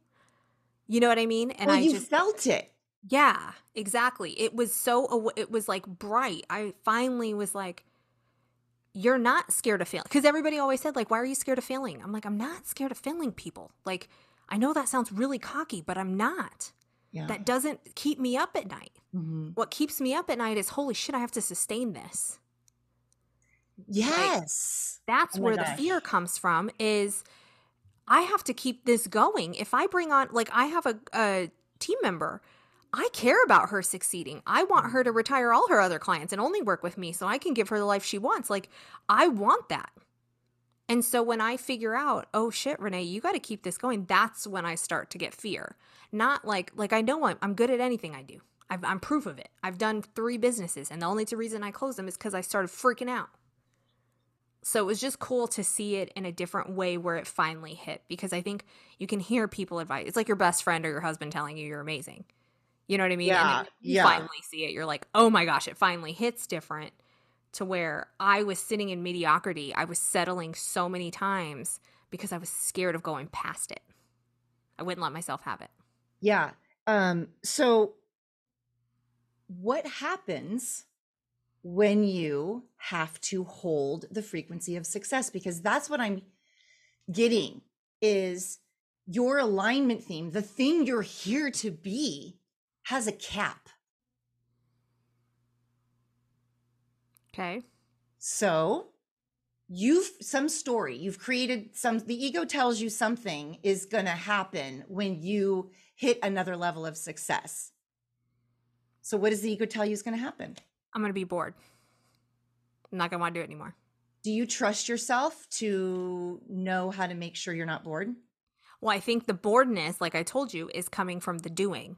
[SPEAKER 1] You know what I mean? And
[SPEAKER 3] well,
[SPEAKER 1] I
[SPEAKER 3] you
[SPEAKER 1] just
[SPEAKER 3] felt it.
[SPEAKER 1] yeah, exactly. It was so it was like bright. I finally was like you're not scared of failing because everybody always said like why are you scared of failing? I'm like I'm not scared of failing people. Like I know that sounds really cocky, but I'm not.
[SPEAKER 3] Yeah.
[SPEAKER 1] That doesn't keep me up at night.
[SPEAKER 3] Mhm.
[SPEAKER 1] What keeps me up at night is holy shit, I have to sustain this.
[SPEAKER 3] Yes.
[SPEAKER 1] that's
[SPEAKER 3] Oh
[SPEAKER 1] where
[SPEAKER 3] gosh.
[SPEAKER 1] the fear comes from is i have to keep this going if i bring on like i have a, a team member i care about her succeeding i want her to retire all her other clients and only work with me so i can give her the life she wants like i want that and so when i figure out oh shit renee you got to keep this going that's when i start to get fear not like like i know i'm, I'm good at anything i do I've, i'm proof of it i've done three businesses and the only two reason i closed them is because i started freaking out so it was just cool to see it in a different way where it finally hit because I think you can hear people advise. It's like your best friend or your husband telling you you're amazing. You know what I mean?
[SPEAKER 3] Yeah,
[SPEAKER 1] and
[SPEAKER 3] yeah.
[SPEAKER 1] finally see it, you're like, oh my gosh, it finally hits different to where I was sitting in mediocrity. I was settling so many times because I was scared of going past it. I wouldn't let myself have it.
[SPEAKER 3] Yeah. Um, so what happens when you have to hold the frequency of success? Because that's what I'm getting is your alignment theme, the thing you're here to be, has a cap.
[SPEAKER 1] Okay.
[SPEAKER 3] So you've some story, you've created some, the ego tells you something is going to happen when you hit another level of success. So what does the ego tell you is going to happen?
[SPEAKER 1] I'm going to be bored. I'm not going to want to do it anymore.
[SPEAKER 3] Do you trust yourself to know how to make sure you're not bored?
[SPEAKER 1] Well, I think the boredness, like I told you, is coming from the doing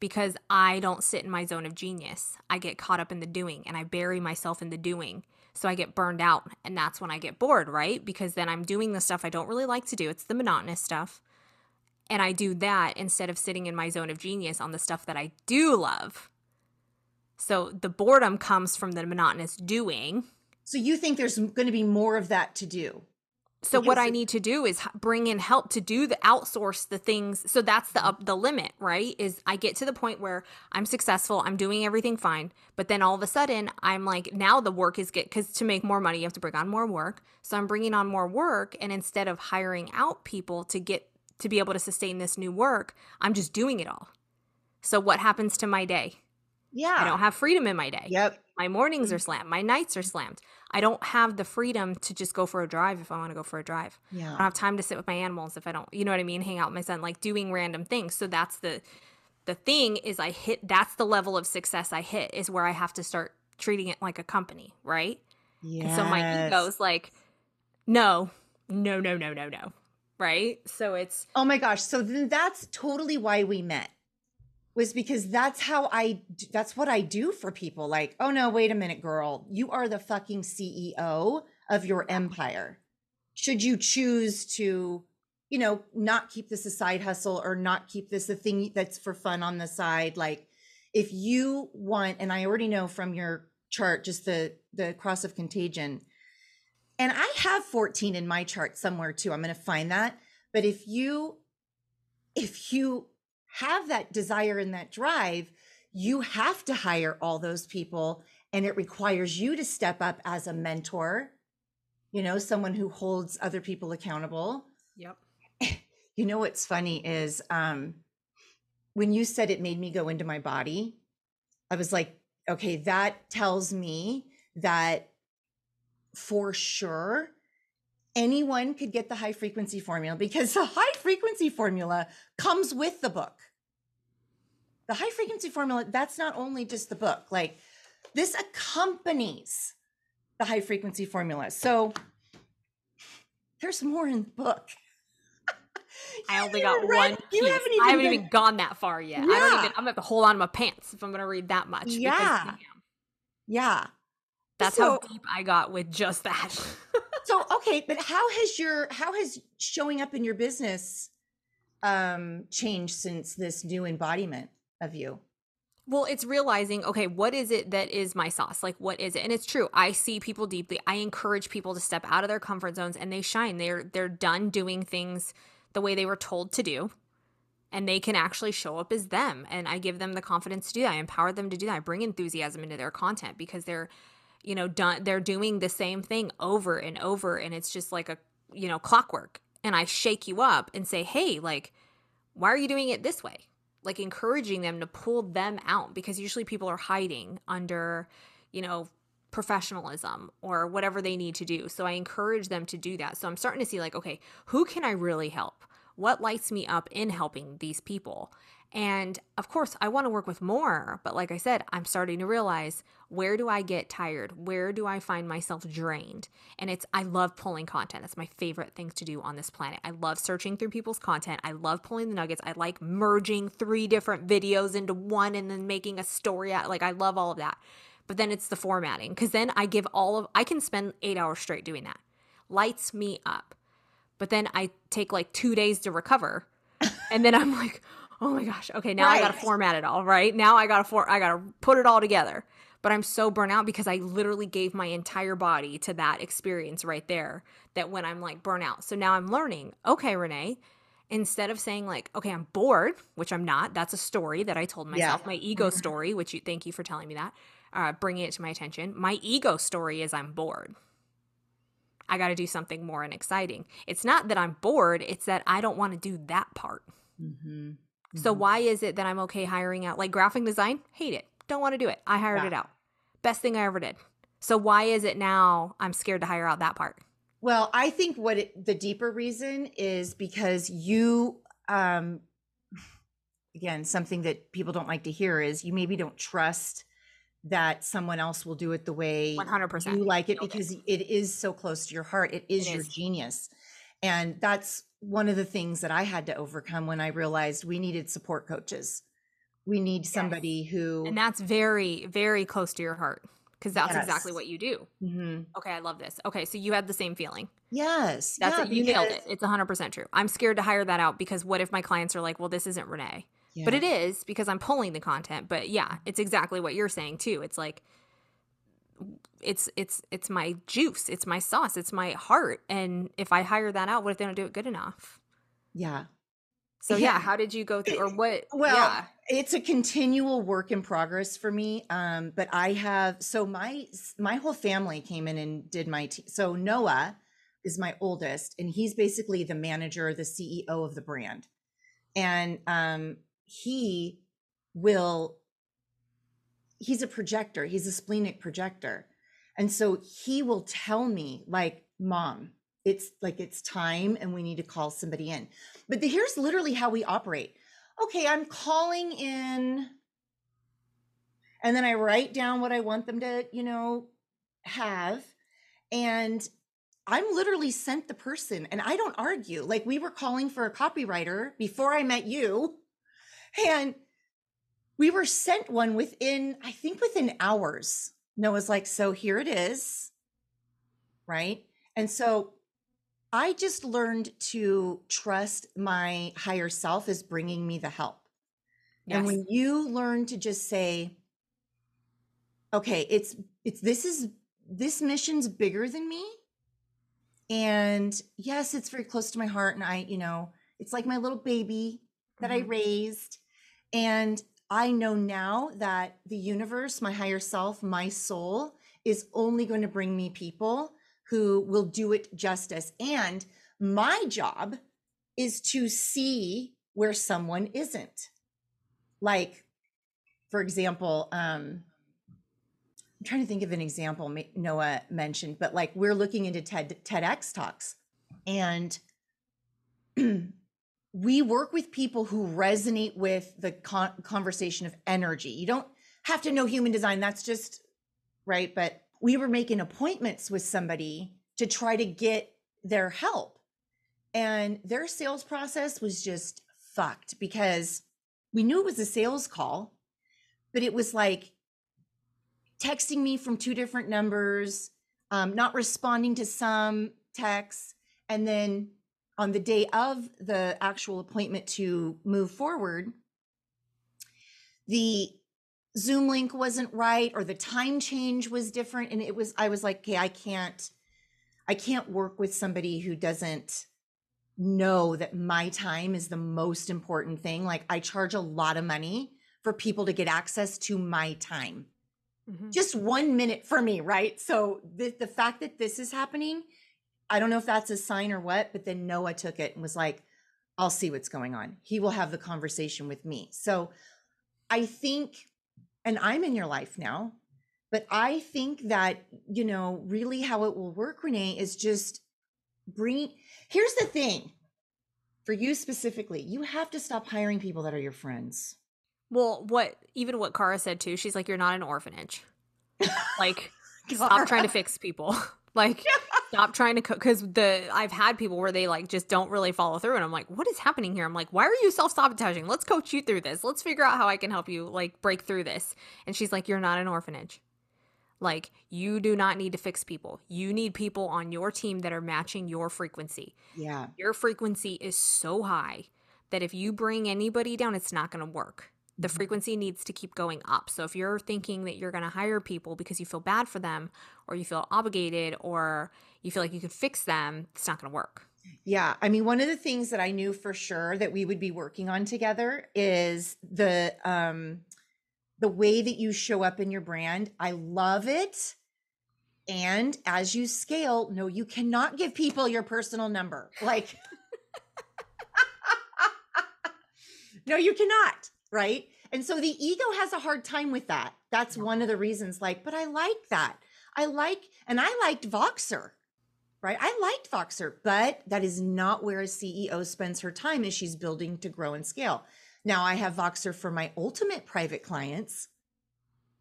[SPEAKER 1] because I don't sit in my zone of genius. I get caught up in the doing and I bury myself in the doing. So I get burned out. And that's when I get bored, right? Because then I'm doing the stuff I don't really like to do. It's the monotonous stuff. And I do that instead of sitting in my zone of genius on the stuff that I do love. So the boredom comes from the monotonous doing.
[SPEAKER 3] So you think there's going to be more of that to do?
[SPEAKER 1] So what I need to do is bring in help to do the outsource the things. So that's the up the limit, right? Is I get to the point where I'm successful, I'm doing everything fine, but then all of a sudden I'm like now the work is get cuz to make more money you have to bring on more work. So I'm bringing on more work and instead of hiring out people to get to be able to sustain this new work, I'm just doing it all. So what happens to my day?
[SPEAKER 3] Yeah.
[SPEAKER 1] I don't have freedom in my day.
[SPEAKER 3] Yep.
[SPEAKER 1] My mornings are mm. slammed. My nights are slammed. I don't have the freedom to just go for a drive if I want to go for a drive. Yeah. I don't have time to sit with my animals if I don't, you know what I mean, hang out with my son, like doing random things. So that's the the thing is I hit that's the level of success I hit is where I have to start treating it like a company, right?
[SPEAKER 3] Yeah.
[SPEAKER 1] And so my ego's like, no, no, no, no, no, no. Right? So it's
[SPEAKER 3] Oh my gosh. So then that's totally why we met. Was because that's how I that's what I do for people like, "Oh no, wait a minute, girl. You are the fucking CEO of your empire. Should you choose to, you know, not keep this a side hustle or not keep this a thing that's for fun on the side, like if you want and I already know from your chart just the the cross of contagion and I have 14 in my chart somewhere too. I'm going to find that. But if you if you have that desire and that drive, you have to hire all those people and it requires you to step up as a mentor, you know, someone who holds other people accountable.
[SPEAKER 1] Yep. *laughs*
[SPEAKER 3] You know what's funny is um when you said it made me go into my body, I was like, okay, that tells me that for sure anyone could get the high frequency formula because the high frequency formula comes with the book. The high frequency formula, that's not only just the book, like this accompanies the high frequency formula. So there's more in the book. *laughs*
[SPEAKER 1] I only got read, one. Piece. Haven't even I haven't even gone that far yet. Yeah. I don't even. I'm gonna have to hold on to my pants if I'm gonna read that much.
[SPEAKER 3] Yeah. Because,
[SPEAKER 1] yeah. That's so, how deep I got with just that. *laughs*
[SPEAKER 3] so okay, but how has your how has showing up in your business um changed since this new embodiment of you?
[SPEAKER 1] Well, it's realizing, okay, what is it that is my sauce? Like, what is it? And it's true. I see people deeply. I encourage people to step out of their comfort zones and they shine. They're they're done doing things the way they were told to do and they can actually show up as them and i give them the confidence to do that i empower them to do that i bring enthusiasm into their content because they're you know done they're doing the same thing over and over and it's just like a you know clockwork. And i shake you up and say hey like why are you doing it this way? Like encouraging them to pull them out because usually people are hiding under you know professionalism or whatever they need to do. So i encourage them to do that. So i'm starting to see like okay who can i really help? What lights me up in helping these people and of course, I want to work with more, but like I said, I'm starting to realize where do I get tired? Where do I find myself drained? And it's, I love pulling content. That's my favorite thing to do on this planet. I love searching through people's content. I love pulling the nuggets. I like merging three different videos into one and then making a story out. Like, I love all of that. But then it's the formatting because then I give all of, I can spend eight hours straight doing that. Lights me up. But then I take like two days to recover. And then I'm like, oh my gosh, okay, now right. I got to format it all, right? Now I got to for I got to put it all together. But I'm so burnt out because I literally gave my entire body to that experience right there. That when I'm like burnt out, so now I'm learning. Okay, Renee, instead of saying like, okay, I'm bored, which I'm not. That's a story that I told myself, yeah. my ego mm-hmm. story. Which you thank you for telling me that, uh, bringing it to my attention. My ego story is I'm bored. I got to do something more and exciting. It's not that I'm bored, it's that I don't want to do that part. Mm-hmm. So mm-hmm. why is it that I'm okay hiring out like graphic design? Hate it. Don't want to do it. I hired yeah. it out. Best thing I ever did. So why is it now I'm scared to hire out that part?
[SPEAKER 3] Well, I think what it, the deeper reason is because you um again, something that people don't like to hear is you maybe don't trust that someone else will do it the way
[SPEAKER 1] 100%
[SPEAKER 3] you like it because it is so close to your heart. It is it your is. genius. And that's one of the things that I had to overcome when I realized we needed support coaches. We need somebody yes. who.
[SPEAKER 1] And that's very, very close to your heart because that's yes. exactly what you do. Mm-hmm. Okay, I love this. Okay, so you had the same feeling.
[SPEAKER 3] Yes.
[SPEAKER 1] That's yeah, it. You nailed it. It's 100% true. I'm scared to hire that out because what if my clients are like, well, this isn't Renee? Yeah. But it is because I'm pulling the content. But yeah, it's exactly what you're saying too. It's like, it's it's it's my juice it's my sauce it's my heart. And if i hire that out what if they don't do it good enough?
[SPEAKER 3] Yeah.
[SPEAKER 1] So yeah, yeah. how did you go through or *clears throat* what
[SPEAKER 3] well
[SPEAKER 1] yeah.
[SPEAKER 3] it's a continual work in progress for me um but i have so my my whole family came in and did my t- so noah is my oldest and he's basically the manager the ceo of the brand. And um he will he's a projector he's a splenic projector. And so he will tell me like mom it's like it's time and we need to call somebody in. But the, here's literally how we operate. Okay i'm calling in and then i write down what i want them to you know have and i'm literally sent the person and i don't argue. Like we were calling for a copywriter before i met you and we were sent one within, I think within hours. Noah's like, so here it is. Right. And so I just learned to trust my higher self is bringing me the help. Yes. And when you learn to just say, okay, it's, it's, this is, this mission's bigger than me. And yes, it's very close to my heart. And I, you know, it's like my little baby that I
[SPEAKER 1] Mhm.
[SPEAKER 3] raised. And I know now that the universe, my higher self, my soul is only going to bring me people who will do it justice. And my job is to see where someone isn't. Like, for example, um, I'm trying to think of an example Noah mentioned, but like we're looking into TED TEDx talks, and *clears throat* we work with people who resonate with the con- conversation of energy. You don't have to know human design; that's just right. But we were making appointments with somebody to try to get their help, and their sales process was just fucked because we knew it was a sales call, but it was like texting me from two different numbers, um, not responding to some texts, and then on the day of the actual appointment to move forward, the Zoom link wasn't right or the time change was different, and it was I was like, okay, I can't, I can't work with somebody who doesn't know that my time is the most important thing. Like I charge a lot of money for people to get access to my time
[SPEAKER 1] Mhm.
[SPEAKER 3] just one minute for me, right? So the the fact that this is happening, I don't know if that's a sign or what, but then Noah took it and was like, I'll see what's going on. He will have the conversation with me. So I think, and I'm in your life now, but I think that, you know, really how it will work, Renee, is just bringing, here's the thing for you specifically, you have to stop hiring people that are your friends.
[SPEAKER 1] Well, what even what Kara said too, she's like, You're not an orphanage. Like, *laughs* stop trying to fix people. *laughs* like, *laughs* stop trying to cook because the I've had people where they like just don't really follow through, and I'm like, what is happening here? I'm like, why are you self sabotaging? Let's coach you through this. Let's figure out how I can help you like break through this. And she's like, You're not an orphanage. Like, you do not need to fix people. You need people on your team that are matching your frequency.
[SPEAKER 3] Yeah.
[SPEAKER 1] Your frequency is so high that if you bring anybody down, it's not going to work. The
[SPEAKER 3] Mhm.
[SPEAKER 1] frequency needs to keep going up. So if you're thinking that you're going to hire people because you feel bad for them or you feel obligated or you feel like you can fix them, it's not going to work.
[SPEAKER 3] Yeah, I mean, one of the things that I knew for sure that we would be working on together is the um the way that you show up in your brand. I love it. And as you scale, no, you cannot give people your personal number. Like *laughs* *laughs* No, you cannot, right? And so the ego has a hard time with that. That's one of the reasons like, but I like that. I like and I liked Voxer right? I liked Voxer, but that is not where a CEO spends her time as she's building to grow and scale. Now I have Voxer for my ultimate private clients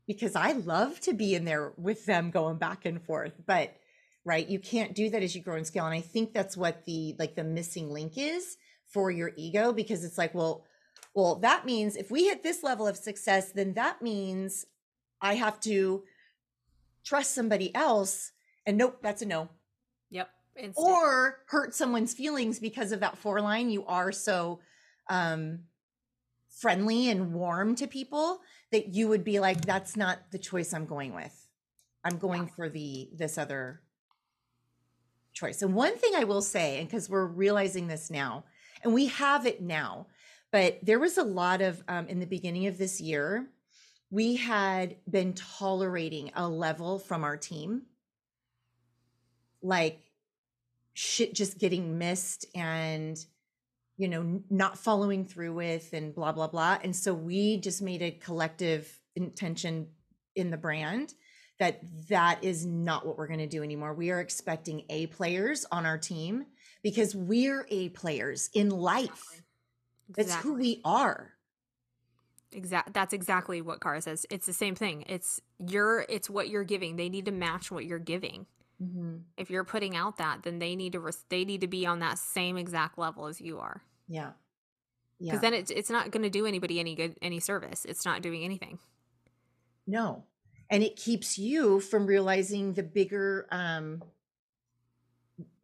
[SPEAKER 3] because I love to be in there with them going back and forth. But right, you can't do that as you grow and scale. And I think that's what the like the missing link is for your ego because it's like, well, well, that means if we hit this level of success, then that means I have to trust somebody else. And nope, that's a no
[SPEAKER 1] Yep. Instant.
[SPEAKER 3] or hurt someone's feelings because of that four line you are so um friendly and warm to people that you would be like that's not the choice i'm going with i'm going for the this other choice and one thing i will say and because we're realizing this now and we have it now but there was a lot of um, in the beginning of this year we had been tolerating a level from our team. Like shit just getting missed and you know not following through with and blah blah blah. And so we just made a collective intention in the brand that that is not what we're going to do anymore. We are expecting a players on our team because we're a players in life that's who we are
[SPEAKER 1] Exact. That's exactly what Kara says. It's the same thing. It's you're. It's what you're giving. They need to match what you're giving. If you're putting out that, then they need to. Res- they need to be on that same exact level as you are.
[SPEAKER 3] yeah yeah
[SPEAKER 1] Because then it's it's not going to do anybody any good, any service. It's not doing anything.
[SPEAKER 3] No. And it keeps you from realizing the bigger um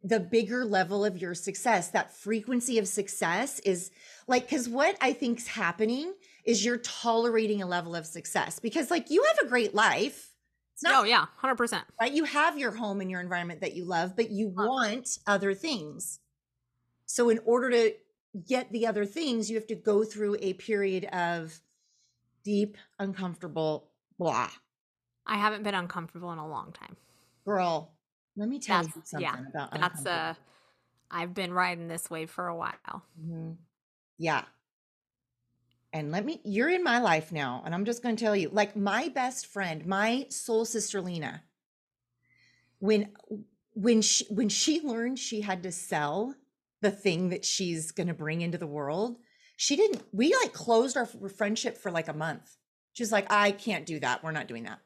[SPEAKER 3] the bigger level of your success. That frequency of success is like cuz what I think's happening is you're tolerating a level of success because like you have a great life. It's not
[SPEAKER 1] oh yeah, hundred percent.
[SPEAKER 3] right? You have your home and your environment that you love, but you want other things. So, in order to get the other things, you have to go through a period of deep, uncomfortable blah.
[SPEAKER 1] I haven't been uncomfortable in a long time.
[SPEAKER 3] Girl, let me tell you
[SPEAKER 1] That's-
[SPEAKER 3] something
[SPEAKER 1] yeah,
[SPEAKER 3] about
[SPEAKER 1] That's uh,
[SPEAKER 3] uncomfortable.
[SPEAKER 1] I've been riding this wave for a while.
[SPEAKER 3] Mhm. Yeah. And let me, you're in my life now. And I'm just going to tell you like my best friend, my soul sister, Lena, when, when she, when she learned she had to sell the thing that she's going to bring into the world, she didn't, we like closed our friendship for like a month. She's like, I can't do that. We're not doing that.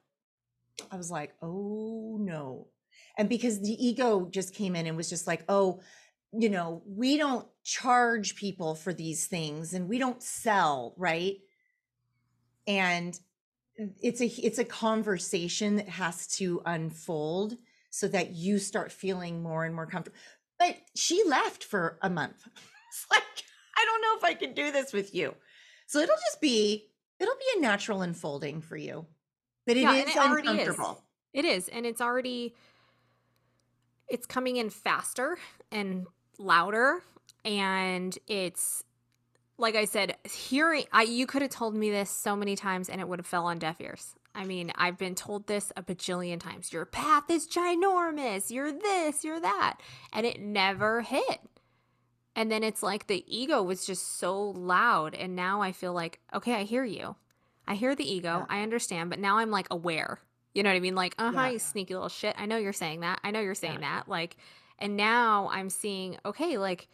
[SPEAKER 3] I was like, oh no. And because the ego just came in and was just like, oh, you know, we don't charge people for these things and we don't sell, right? And it's a it's a conversation that has to unfold so that you start feeling more and more comfortable. But she left for a month. *laughs* It's like, I don't know if I can do this with you. So it'll just be it'll be a natural unfolding for you. But it is
[SPEAKER 1] Yeah, and it already is.
[SPEAKER 3] uncomfortable.
[SPEAKER 1] It is, and it's already it's coming in faster and louder and it's like I said, hearing I you could have told me this so many times and it would have fell on deaf ears. I mean, I've been told this a bajillion times. Your path is ginormous. You're this, you're that. And it never hit. And then it's like the ego was just so loud. And now I feel like, okay, I hear you. I hear the ego.
[SPEAKER 3] Yeah.
[SPEAKER 1] I understand. But now I'm like aware. You know what I mean? Like, uh huh,
[SPEAKER 3] Yeah.
[SPEAKER 1] you sneaky little shit. I know you're saying that. I know you're saying
[SPEAKER 3] Yeah.
[SPEAKER 1] that. Like, and now I'm seeing, okay, like,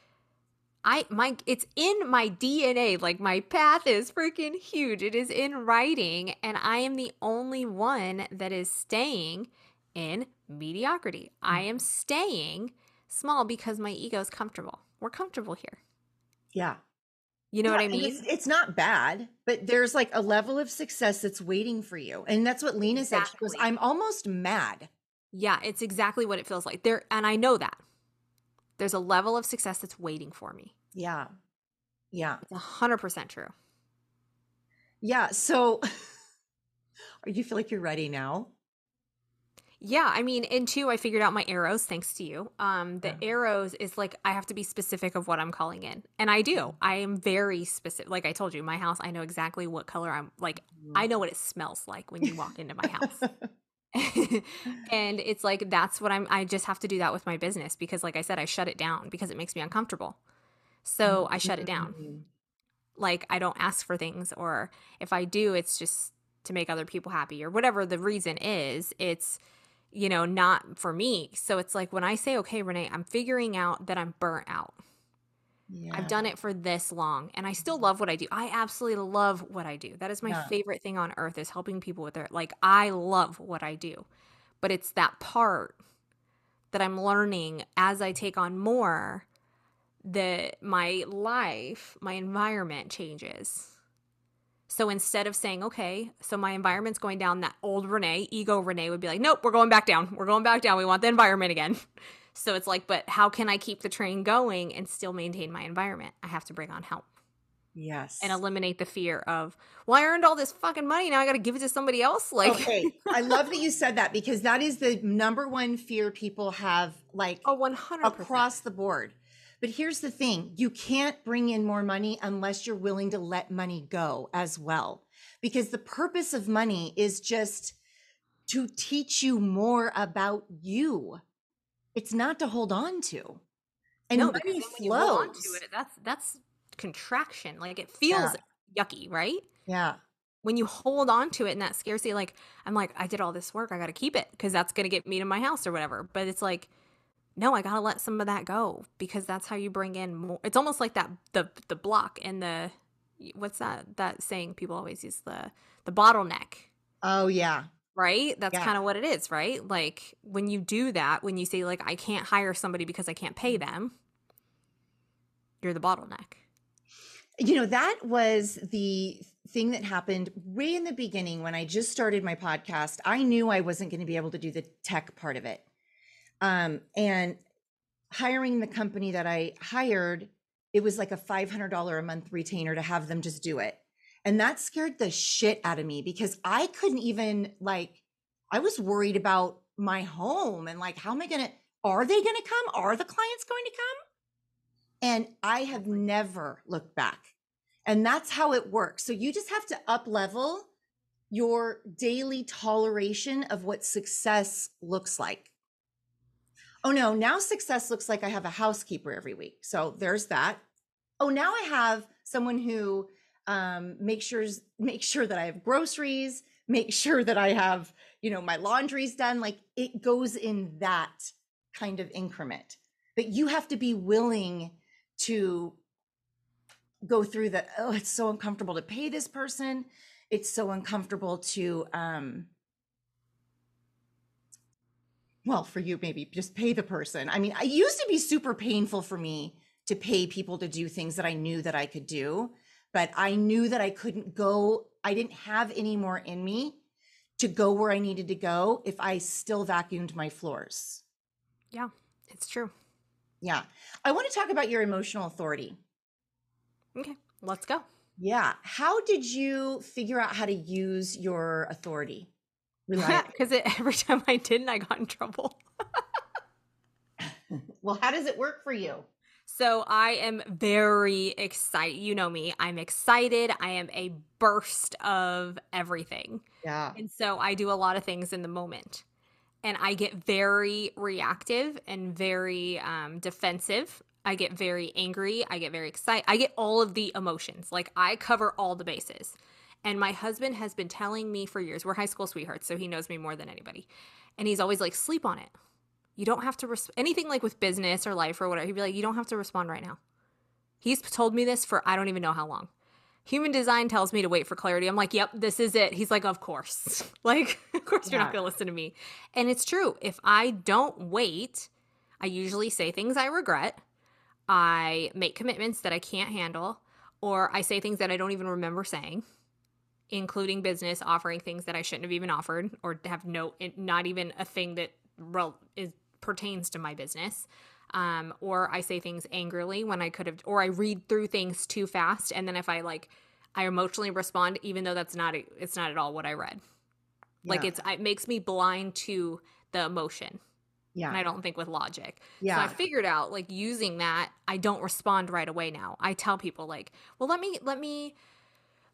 [SPEAKER 1] I my it's in my DNA. Like my path is freaking huge. It is in writing, and I am the only one that is staying in mediocrity. I am staying small because my ego is comfortable. We're comfortable here.
[SPEAKER 3] Yeah.
[SPEAKER 1] You know what I mean?
[SPEAKER 3] It's, it's not bad, but there's like a level of success that's waiting for you. And that's what Lena said. She goes, I'm almost mad.
[SPEAKER 1] Yeah, it's exactly what it feels like. There and I know that. There's a level of success that's waiting for me.
[SPEAKER 3] Yeah. Yeah.
[SPEAKER 1] It's 100% true.
[SPEAKER 3] Yeah. So are *laughs* you feel like you're ready now?
[SPEAKER 1] Yeah, I mean, and two, I figured out my arrows thanks to you. Um, the
[SPEAKER 3] Yeah.
[SPEAKER 1] arrows is like I have to be specific of what I'm calling in, and I do. I am very specific. Like I told you, my house, I know exactly what color I'm. Like I know what it smells like when you walk into my house, *laughs* *laughs* and it's like that's what I'm. I just have to do that with my business because, like I said, I shut it down because it makes me uncomfortable. So I shut it down.
[SPEAKER 3] Mm.
[SPEAKER 1] Like I don't ask for things, or if I do, it's just to make other people happy or whatever the reason is. It's you know, not for me. So it's like when I say, okay, Renee, I'm figuring out that I'm burnt out.
[SPEAKER 3] Yeah.
[SPEAKER 1] I've done it for this long and I still love what I do. I absolutely love what I do. That is my
[SPEAKER 3] Yeah.
[SPEAKER 1] favorite thing on earth is helping people with their like I love what I do. But it's that part that I'm learning as I take on more that my life, my environment changes. So instead of saying, okay, so my environment's going down, that old Renee, ego Renee would be like, nope, we're going back down. We're going back down. We want the environment again. *laughs* So it's like, but how can I keep the train going and still maintain my environment? I have to bring on help
[SPEAKER 3] Yes.
[SPEAKER 1] and eliminate the fear of, well, I earned all this fucking money. Now I got to give it to somebody else. *laughs* Like,
[SPEAKER 3] okay. I love that you said that because that is the number one fear people have like *laughs*
[SPEAKER 1] oh, 100%.
[SPEAKER 3] across the board. But here's the thing you can't bring in more money unless you're willing to let money go as well. Because the purpose of money is just to teach you more about you. It's not to hold on to. And
[SPEAKER 1] no,
[SPEAKER 3] money
[SPEAKER 1] when you hold on
[SPEAKER 3] flows.
[SPEAKER 1] to it, that's, that's contraction. Like it feels yucky, right?
[SPEAKER 3] Yeah.
[SPEAKER 1] when you hold on to it and that scarcity, like I'm like, I did all this work, I got to keep it because that's going to get me to my house or whatever. But it's like, no, I got to let some of that go because that's how you bring in more. It's almost like that the the block and the what's that that saying people always use the the bottleneck.
[SPEAKER 3] Oh, yeah.
[SPEAKER 1] Right? That's
[SPEAKER 3] Yeah.
[SPEAKER 1] kind of what it is, right? Like when you do that, when you say like I can't hire somebody because I can't pay them, you're the bottleneck.
[SPEAKER 3] You know, that was the thing that happened way in the beginning when I just started my podcast. I knew I wasn't going to be able to do the tech part of it. Um, and hiring the company that I hired, it was like a $500 a month retainer to have them just do it. And that scared the shit out of me because I couldn't even like I was worried about my home and like, how am I going to, are they going to come? Are the clients going to come? And I have never looked back. And that's how it works. So you just have to up level your daily toleration of what success looks like. Oh no, now success looks like I have a housekeeper every week. So there's that. Oh, now I have someone who um, makes sure make sure that I have groceries, make sure that I have, you know, my laundry's done. Like it goes in that kind of increment. But you have to be willing to go through the oh, it's so uncomfortable to pay this person. It's so uncomfortable to um well, for you, maybe just pay the person. I mean, it used to be super painful for me to pay people to do things that I knew that I could do, but I knew that I couldn't go, I didn't have any more in me to go where I needed to go if I still vacuumed my floors.
[SPEAKER 1] Yeah, it's true.
[SPEAKER 3] Yeah. I want to talk about your emotional authority.
[SPEAKER 1] Okay, let's go.
[SPEAKER 3] Yeah. How did you figure out how to use your authority?
[SPEAKER 1] Because *laughs* every time I didn't, I got in trouble. *laughs*
[SPEAKER 3] well, how does it work for you?
[SPEAKER 1] So I am very excited. You know me. I'm excited. I am a burst of everything.
[SPEAKER 3] Yeah.
[SPEAKER 1] And so I do a lot of things in the moment. And I get very reactive and very um, defensive. I get very angry. I get very excited. I get all of the emotions. Like I cover all the bases. And my husband has been telling me for years, we're high school sweethearts, so he knows me more than anybody. And he's always like, sleep on it. You don't have to, res- anything like with business or life or whatever, he'd be like, you don't have to respond right now. He's told me this for I don't even know how long. Human design tells me to wait for clarity. I'm like, yep, this is it. He's like, of course. *laughs* like, of course you're not going to listen to me. And it's true. If I don't wait, I usually say things I regret. I make commitments that I can't handle, or I say things that I don't even remember saying including business offering things that I shouldn't have even offered or have no not even a thing that is pertains to my business. Um, or I say things angrily when I could have, or I read through things too fast, and then if I like, I emotionally respond, even though that's not it's not at all what I read. Yeah. Like it's it makes me blind to the emotion. Yeah. And I don't think with logic. Yeah. So I figured out like using that, I don't respond right away now. I tell people like, well, let me let me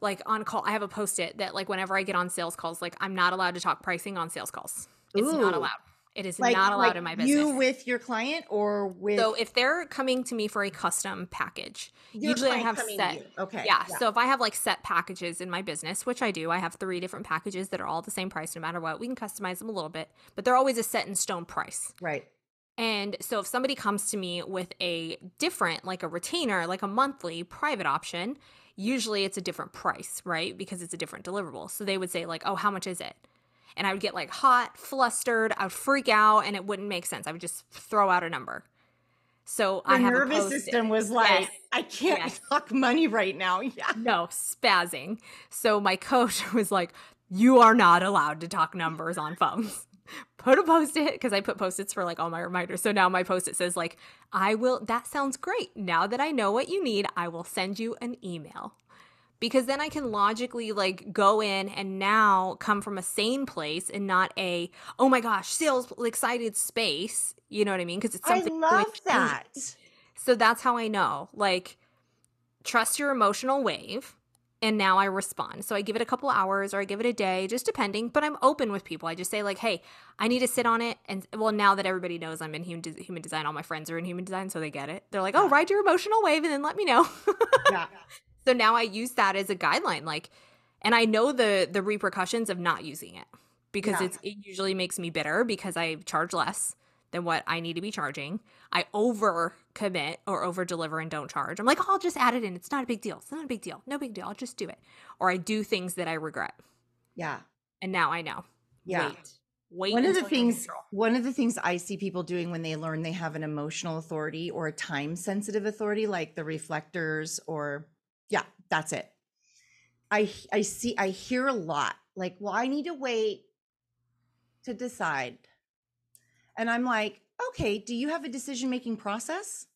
[SPEAKER 1] like on call i have a post-it that like whenever i get on sales calls like i'm not allowed to talk pricing on sales calls it's Ooh. not allowed it is like, not allowed like in my business.
[SPEAKER 3] You with your client or with
[SPEAKER 1] So if they're coming to me for a custom package, your usually I have set
[SPEAKER 3] Okay.
[SPEAKER 1] Yeah, yeah, So if I have like set packages in my business, which I do, I have three different packages that are all the same price no matter what. We can customize them a little bit, but they're always a set in stone price.
[SPEAKER 3] Right.
[SPEAKER 1] And so if somebody comes to me with a different, like a retainer, like a monthly private option, usually it's a different price, right? Because it's a different deliverable. So they would say, like, oh, how much is it? And I would get like hot, flustered, I would freak out, and it wouldn't make sense. I would just throw out a number. So
[SPEAKER 3] Your
[SPEAKER 1] I have
[SPEAKER 3] nervous system was like, yes. I can't yes. talk money right now. *laughs* Yeah.
[SPEAKER 1] No, spazzing. So my coach *laughs* was like, You are not allowed to talk numbers on phones put a post it because I put post its for like all my reminders. So now my post it says, like, I will, that sounds great. Now that I know what you need, I will send you an email. Because then I can logically like go in and now come from a sane place and not a, oh my gosh, sales excited space. You know what I mean? Because it's something.
[SPEAKER 3] I love that.
[SPEAKER 1] So that's how I know. Like, trust your emotional wave and now I respond. So I give it a couple hours or I give it a day, just depending, but I'm open with people. I just say like, "Hey, I need to sit on it." And well, now that everybody knows I'm in human, de- human design, all my friends are in human design, so they get it. They're like, "Oh, ride your emotional wave and then let me know." *laughs* yeah. So now I use that as a guideline like and I know the the repercussions of not using it because yeah. it's it usually makes me bitter because I charge less than what I need to be charging. I over commit or over deliver and don't charge. I'm like, oh, I'll just add it in. It's not a big deal. It's not a big deal. No big deal. I'll just do it. Or I do things that I regret.
[SPEAKER 3] Yeah.
[SPEAKER 1] And now I know.
[SPEAKER 3] Yeah. Wait. Wait one of the things one of the things I see people doing when they learn they have an emotional authority or a time sensitive authority like the reflectors or yeah, that's it. I I see I hear a lot like, well, I need to wait to decide and I'm like, okay, do you have a decision making process?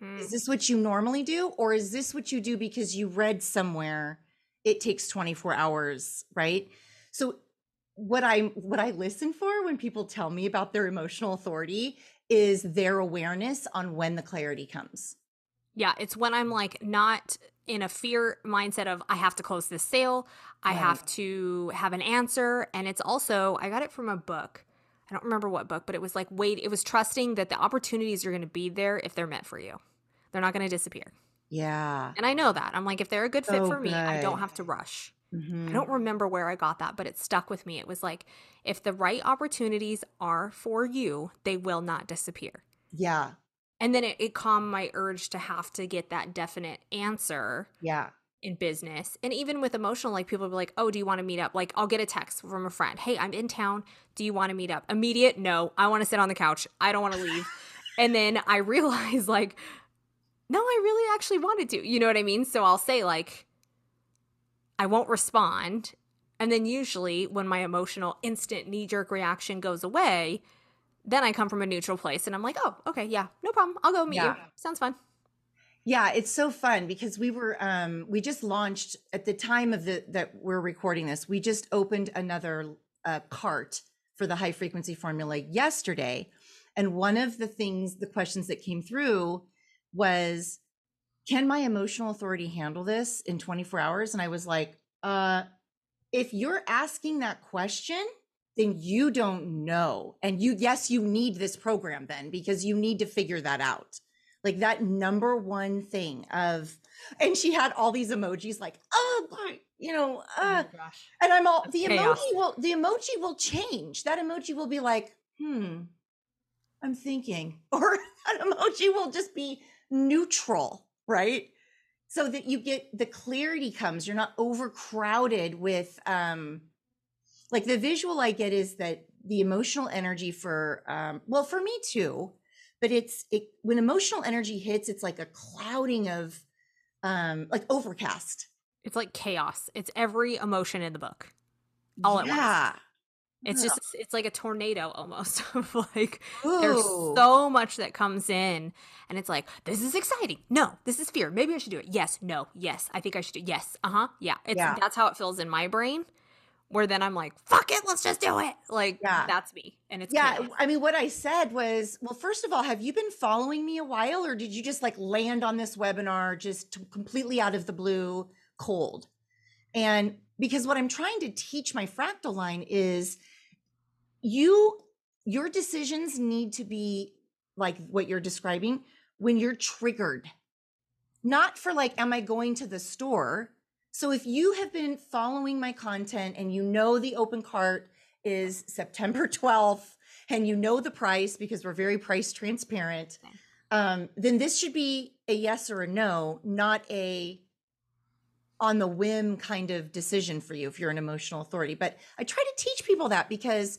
[SPEAKER 3] Hmm. Is this what you normally do? Or is this what you do because you read somewhere it takes 24 hours, right? So what I what I listen for when people tell me about their emotional authority is their awareness on when the clarity comes.
[SPEAKER 1] Yeah, it's when I'm like not in a fear mindset of I have to close this sale, I
[SPEAKER 3] Right.
[SPEAKER 1] have to have an answer, and it's also I got it from a book. I don't remember what book, but it was like wait, it was trusting that the opportunities are going to be there if they're meant for you. They're not going to disappear.
[SPEAKER 3] Yeah.
[SPEAKER 1] And I know that. I'm like if they're a good fit
[SPEAKER 3] So
[SPEAKER 1] for me, I don't have to rush. I
[SPEAKER 3] Mhm.
[SPEAKER 1] don't remember where I got that, but it stuck with me. It was like if the right opportunities are for you, they will not disappear.
[SPEAKER 3] Yeah.
[SPEAKER 1] And then it, it calmed my urge to have to get that definite answer
[SPEAKER 3] Yeah.
[SPEAKER 1] In business. And even with emotional, like people will be like, oh, do you want to meet up? Like I'll get a text from a friend. Hey, I'm in town. Do you want to meet up? Immediate, no. I want to sit on the couch. I don't want to leave. *laughs* and then I realize like, no, I really actually wanted to. You know what I mean? So I'll say like, I won't respond. And then usually when my emotional instant knee jerk reaction goes away, then I come from a neutral place and I'm like, oh, okay, yeah, no problem. I'll go meet
[SPEAKER 3] Yeah.
[SPEAKER 1] you. Sounds fun.
[SPEAKER 3] Yeah, it's so fun because we were um we just launched at the time of the that we're recording this, we just opened another uh cart for the high frequency formula yesterday. And one of the things, the questions that came through was can my emotional authority handle this in 24 hours? And I was like, uh if you're asking that question, then you don't know. And you yes, you need this program then because you need to figure that out like that number one thing of and she had all these emojis like oh you know uh
[SPEAKER 1] gosh.
[SPEAKER 3] and i'm all
[SPEAKER 1] That's
[SPEAKER 3] the
[SPEAKER 1] chaos.
[SPEAKER 3] emoji will the emoji will change that emoji will be like hmm i'm thinking *laughs* or that emoji will just be neutral right so that you get the clarity comes you're not overcrowded with um like the visual i get is that the emotional energy for um well for me too but it's it when emotional energy hits it's like a clouding of um like overcast
[SPEAKER 1] It's like chaos. It's every emotion in the book. All at once.
[SPEAKER 3] yeah
[SPEAKER 1] It's just it's like a tornado almost *laughs* of like there's so much that comes in and it's like this is exciting. No, this is fear. Maybe I should do it. Yes, no, yes. I think I should do. Yes. Uh-huh. Yeah. It's
[SPEAKER 3] Yeah.
[SPEAKER 1] that's how it feels in my brain where then I'm like, "Fuck it, let's just do it." Like
[SPEAKER 3] Yeah.
[SPEAKER 1] that's me. And it's
[SPEAKER 3] yeah
[SPEAKER 1] chaos.
[SPEAKER 3] i mean what i said was well first of all have you been following me a while or did you just like land on this webinar just t- completely out of the blue cold and because what i'm trying to teach my fractal line is you your decisions need to be like what you're describing when you're triggered not for like am i going to the store so if you have been following my content and you know the open cart is september *laughs* 12th and you know the price because we're very price transparent um, then this should be a yes or a no not a on the whim kind of decision for you if you're an emotional authority. But i try to teach people that because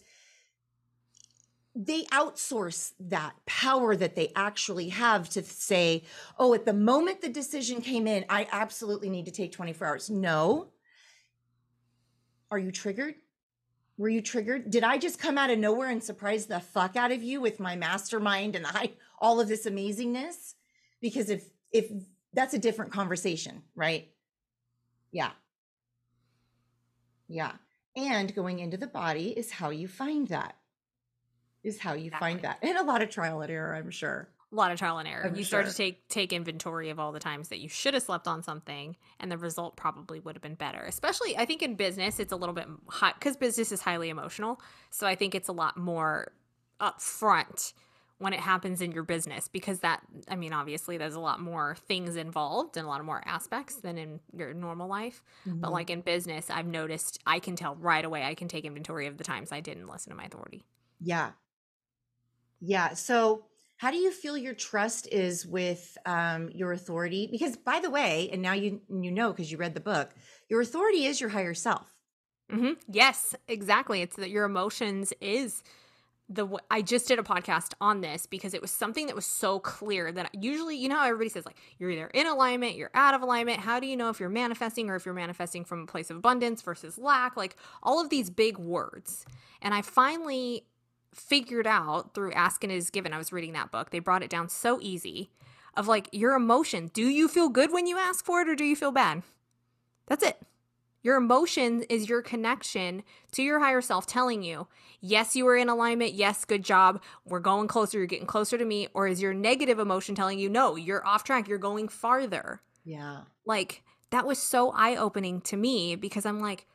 [SPEAKER 3] they outsource that power that they actually have to say, oh, at the moment the decision came in, I absolutely need to take 24 hours. No. Are you triggered? Were you triggered? Did I just come out of nowhere and surprise the fuck out of you with my mastermind and I, all of this amazingness? Because if if that's a different conversation, right? Yeah. Yeah. And going into the body is how you find that. Is how you find that. And a lot of trial and error, I'm sure.
[SPEAKER 1] a lot of trial and error.
[SPEAKER 3] I'm
[SPEAKER 1] you start to take take inventory of all the times that you should have slept on something, and the result probably would have been better. Especially, I think in business, it's a little bit hot because business is highly emotional. So I think it's a lot more upfront when it happens in your business because that, I mean, obviously, there's a lot more things involved and a lot of more aspects than in your normal life.
[SPEAKER 3] Mm-hmm.
[SPEAKER 1] But like in business, I've noticed I can tell right away. I can take inventory of the times I didn't listen to my authority.
[SPEAKER 3] Yeah. Yeah. So, how do you feel your trust is with um, your authority? Because, by the way, and now you you know because you read the book, your authority is your higher self.
[SPEAKER 1] hmm Yes, exactly. It's that your emotions is the. I just did a podcast on this because it was something that was so clear that usually, you know, how everybody says like you're either in alignment, you're out of alignment. How do you know if you're manifesting or if you're manifesting from a place of abundance versus lack? Like all of these big words. And I finally figured out through Ask and It Is Given. I was reading that book. They brought it down so easy of like your emotion. Do you feel good when you ask for it or do you feel bad? That's it. Your emotion is your connection to your higher self telling you, yes, you are in alignment. Yes, good job. We're going closer. You're getting closer to me. Or is your negative emotion telling you, no, you're off track. You're going farther.
[SPEAKER 3] Yeah.
[SPEAKER 1] Like that was so eye opening to me because I'm like,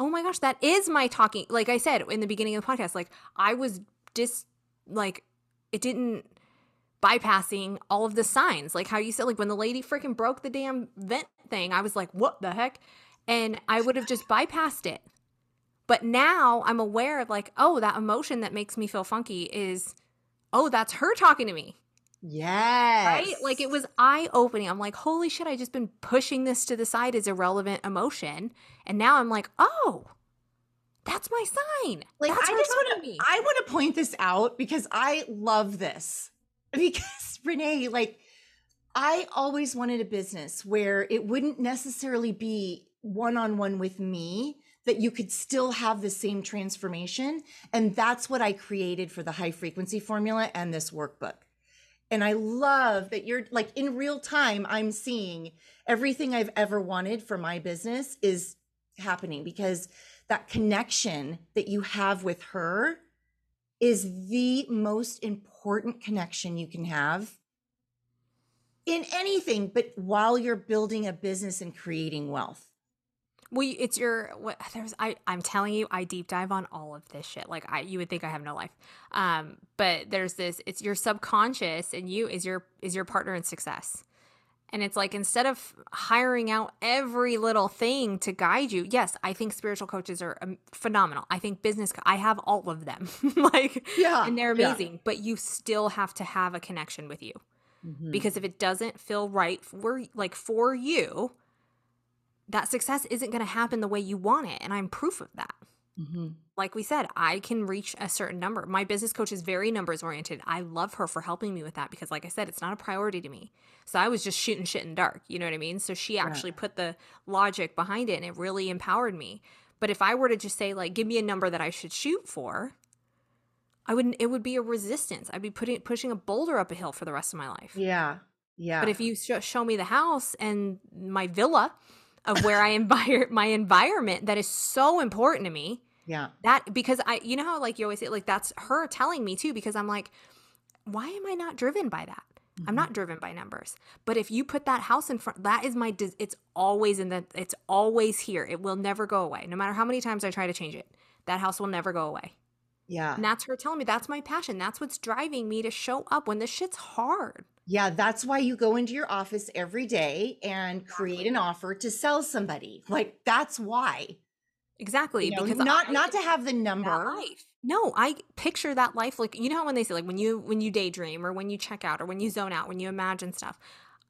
[SPEAKER 1] oh my gosh, that is my talking. Like I said in the beginning of the podcast, like I was just like, it didn't bypassing all of the signs. Like how you said, like when the lady freaking broke the damn vent thing, I was like, what the heck? And I would have just bypassed it. But now I'm aware of like, oh, that emotion that makes me feel funky is, oh, that's her talking to me.
[SPEAKER 3] Yes.
[SPEAKER 1] Right? Like it was eye opening. I'm like, holy shit, I just been pushing this to the side as irrelevant emotion. And now I'm like, oh, that's my sign.
[SPEAKER 3] Like
[SPEAKER 1] that's
[SPEAKER 3] I just want
[SPEAKER 1] to
[SPEAKER 3] I want to point this out because I love this. *laughs* Because Renee, like I always wanted a business where it wouldn't necessarily be one-on-one with me that you could still have the same transformation and that's what I created for the high frequency formula and this workbook. And I love that you're like in real time, I'm seeing everything I've ever wanted for my business is happening because that connection that you have with her is the most important connection you can have in anything, but while you're building a business and creating wealth.
[SPEAKER 1] Well, it's your what there's I I'm telling you I deep dive on all of this shit. Like I you would think I have no life. Um but there's this it's your subconscious and you is your is your partner in success. And it's like instead of hiring out every little thing to guide you, yes, I think spiritual coaches are um, phenomenal. I think business co- I have all of them. *laughs* like
[SPEAKER 3] Yeah,
[SPEAKER 1] and they're
[SPEAKER 3] yeah.
[SPEAKER 1] amazing, but you still have to have a connection with you
[SPEAKER 3] Mm-hmm.
[SPEAKER 1] because if it doesn't feel right for like for you that success isn't going to happen the way you want it and i'm proof of that.
[SPEAKER 3] Mm-hmm.
[SPEAKER 1] like we said i can reach a certain number. My business coach is very numbers oriented. I love her for helping me with that because like i said it's not a priority to me. So i was just shooting shit in the dark you know what i mean? So she actually put the logic behind it and it really empowered me. But if i were to just say like give me a number that i should shoot for i wouldn't it would be a resistance. I'd be putting pushing a boulder up a hill for the rest of my life.
[SPEAKER 3] Yeah. Yeah.
[SPEAKER 1] but if you sh- show me the house and my villa of where I envir- my environment that is so important to me,
[SPEAKER 3] yeah.
[SPEAKER 1] that because I, you know how like you always say, like that's her telling me too, because I'm like, why am I not driven by that?
[SPEAKER 3] Mm-hmm.
[SPEAKER 1] I'm not driven by numbers. But if you put that house in front, that is my, it's always in the, it's always here. It will never go away. No matter how many times I try to change it, that house will never go away.
[SPEAKER 3] Yeah.
[SPEAKER 1] And that's her telling me that's my passion. That's what's driving me to show up when the shit's hard.
[SPEAKER 3] Yeah, that's why you go into your office every day and create an offer to sell somebody. Like that's why.
[SPEAKER 1] Exactly.
[SPEAKER 3] You know,
[SPEAKER 1] because
[SPEAKER 3] not
[SPEAKER 1] I-
[SPEAKER 3] not to have the number.
[SPEAKER 1] life. No, I picture that life like you know how when they say like when you when you daydream or when you check out or when you zone out, when you imagine stuff.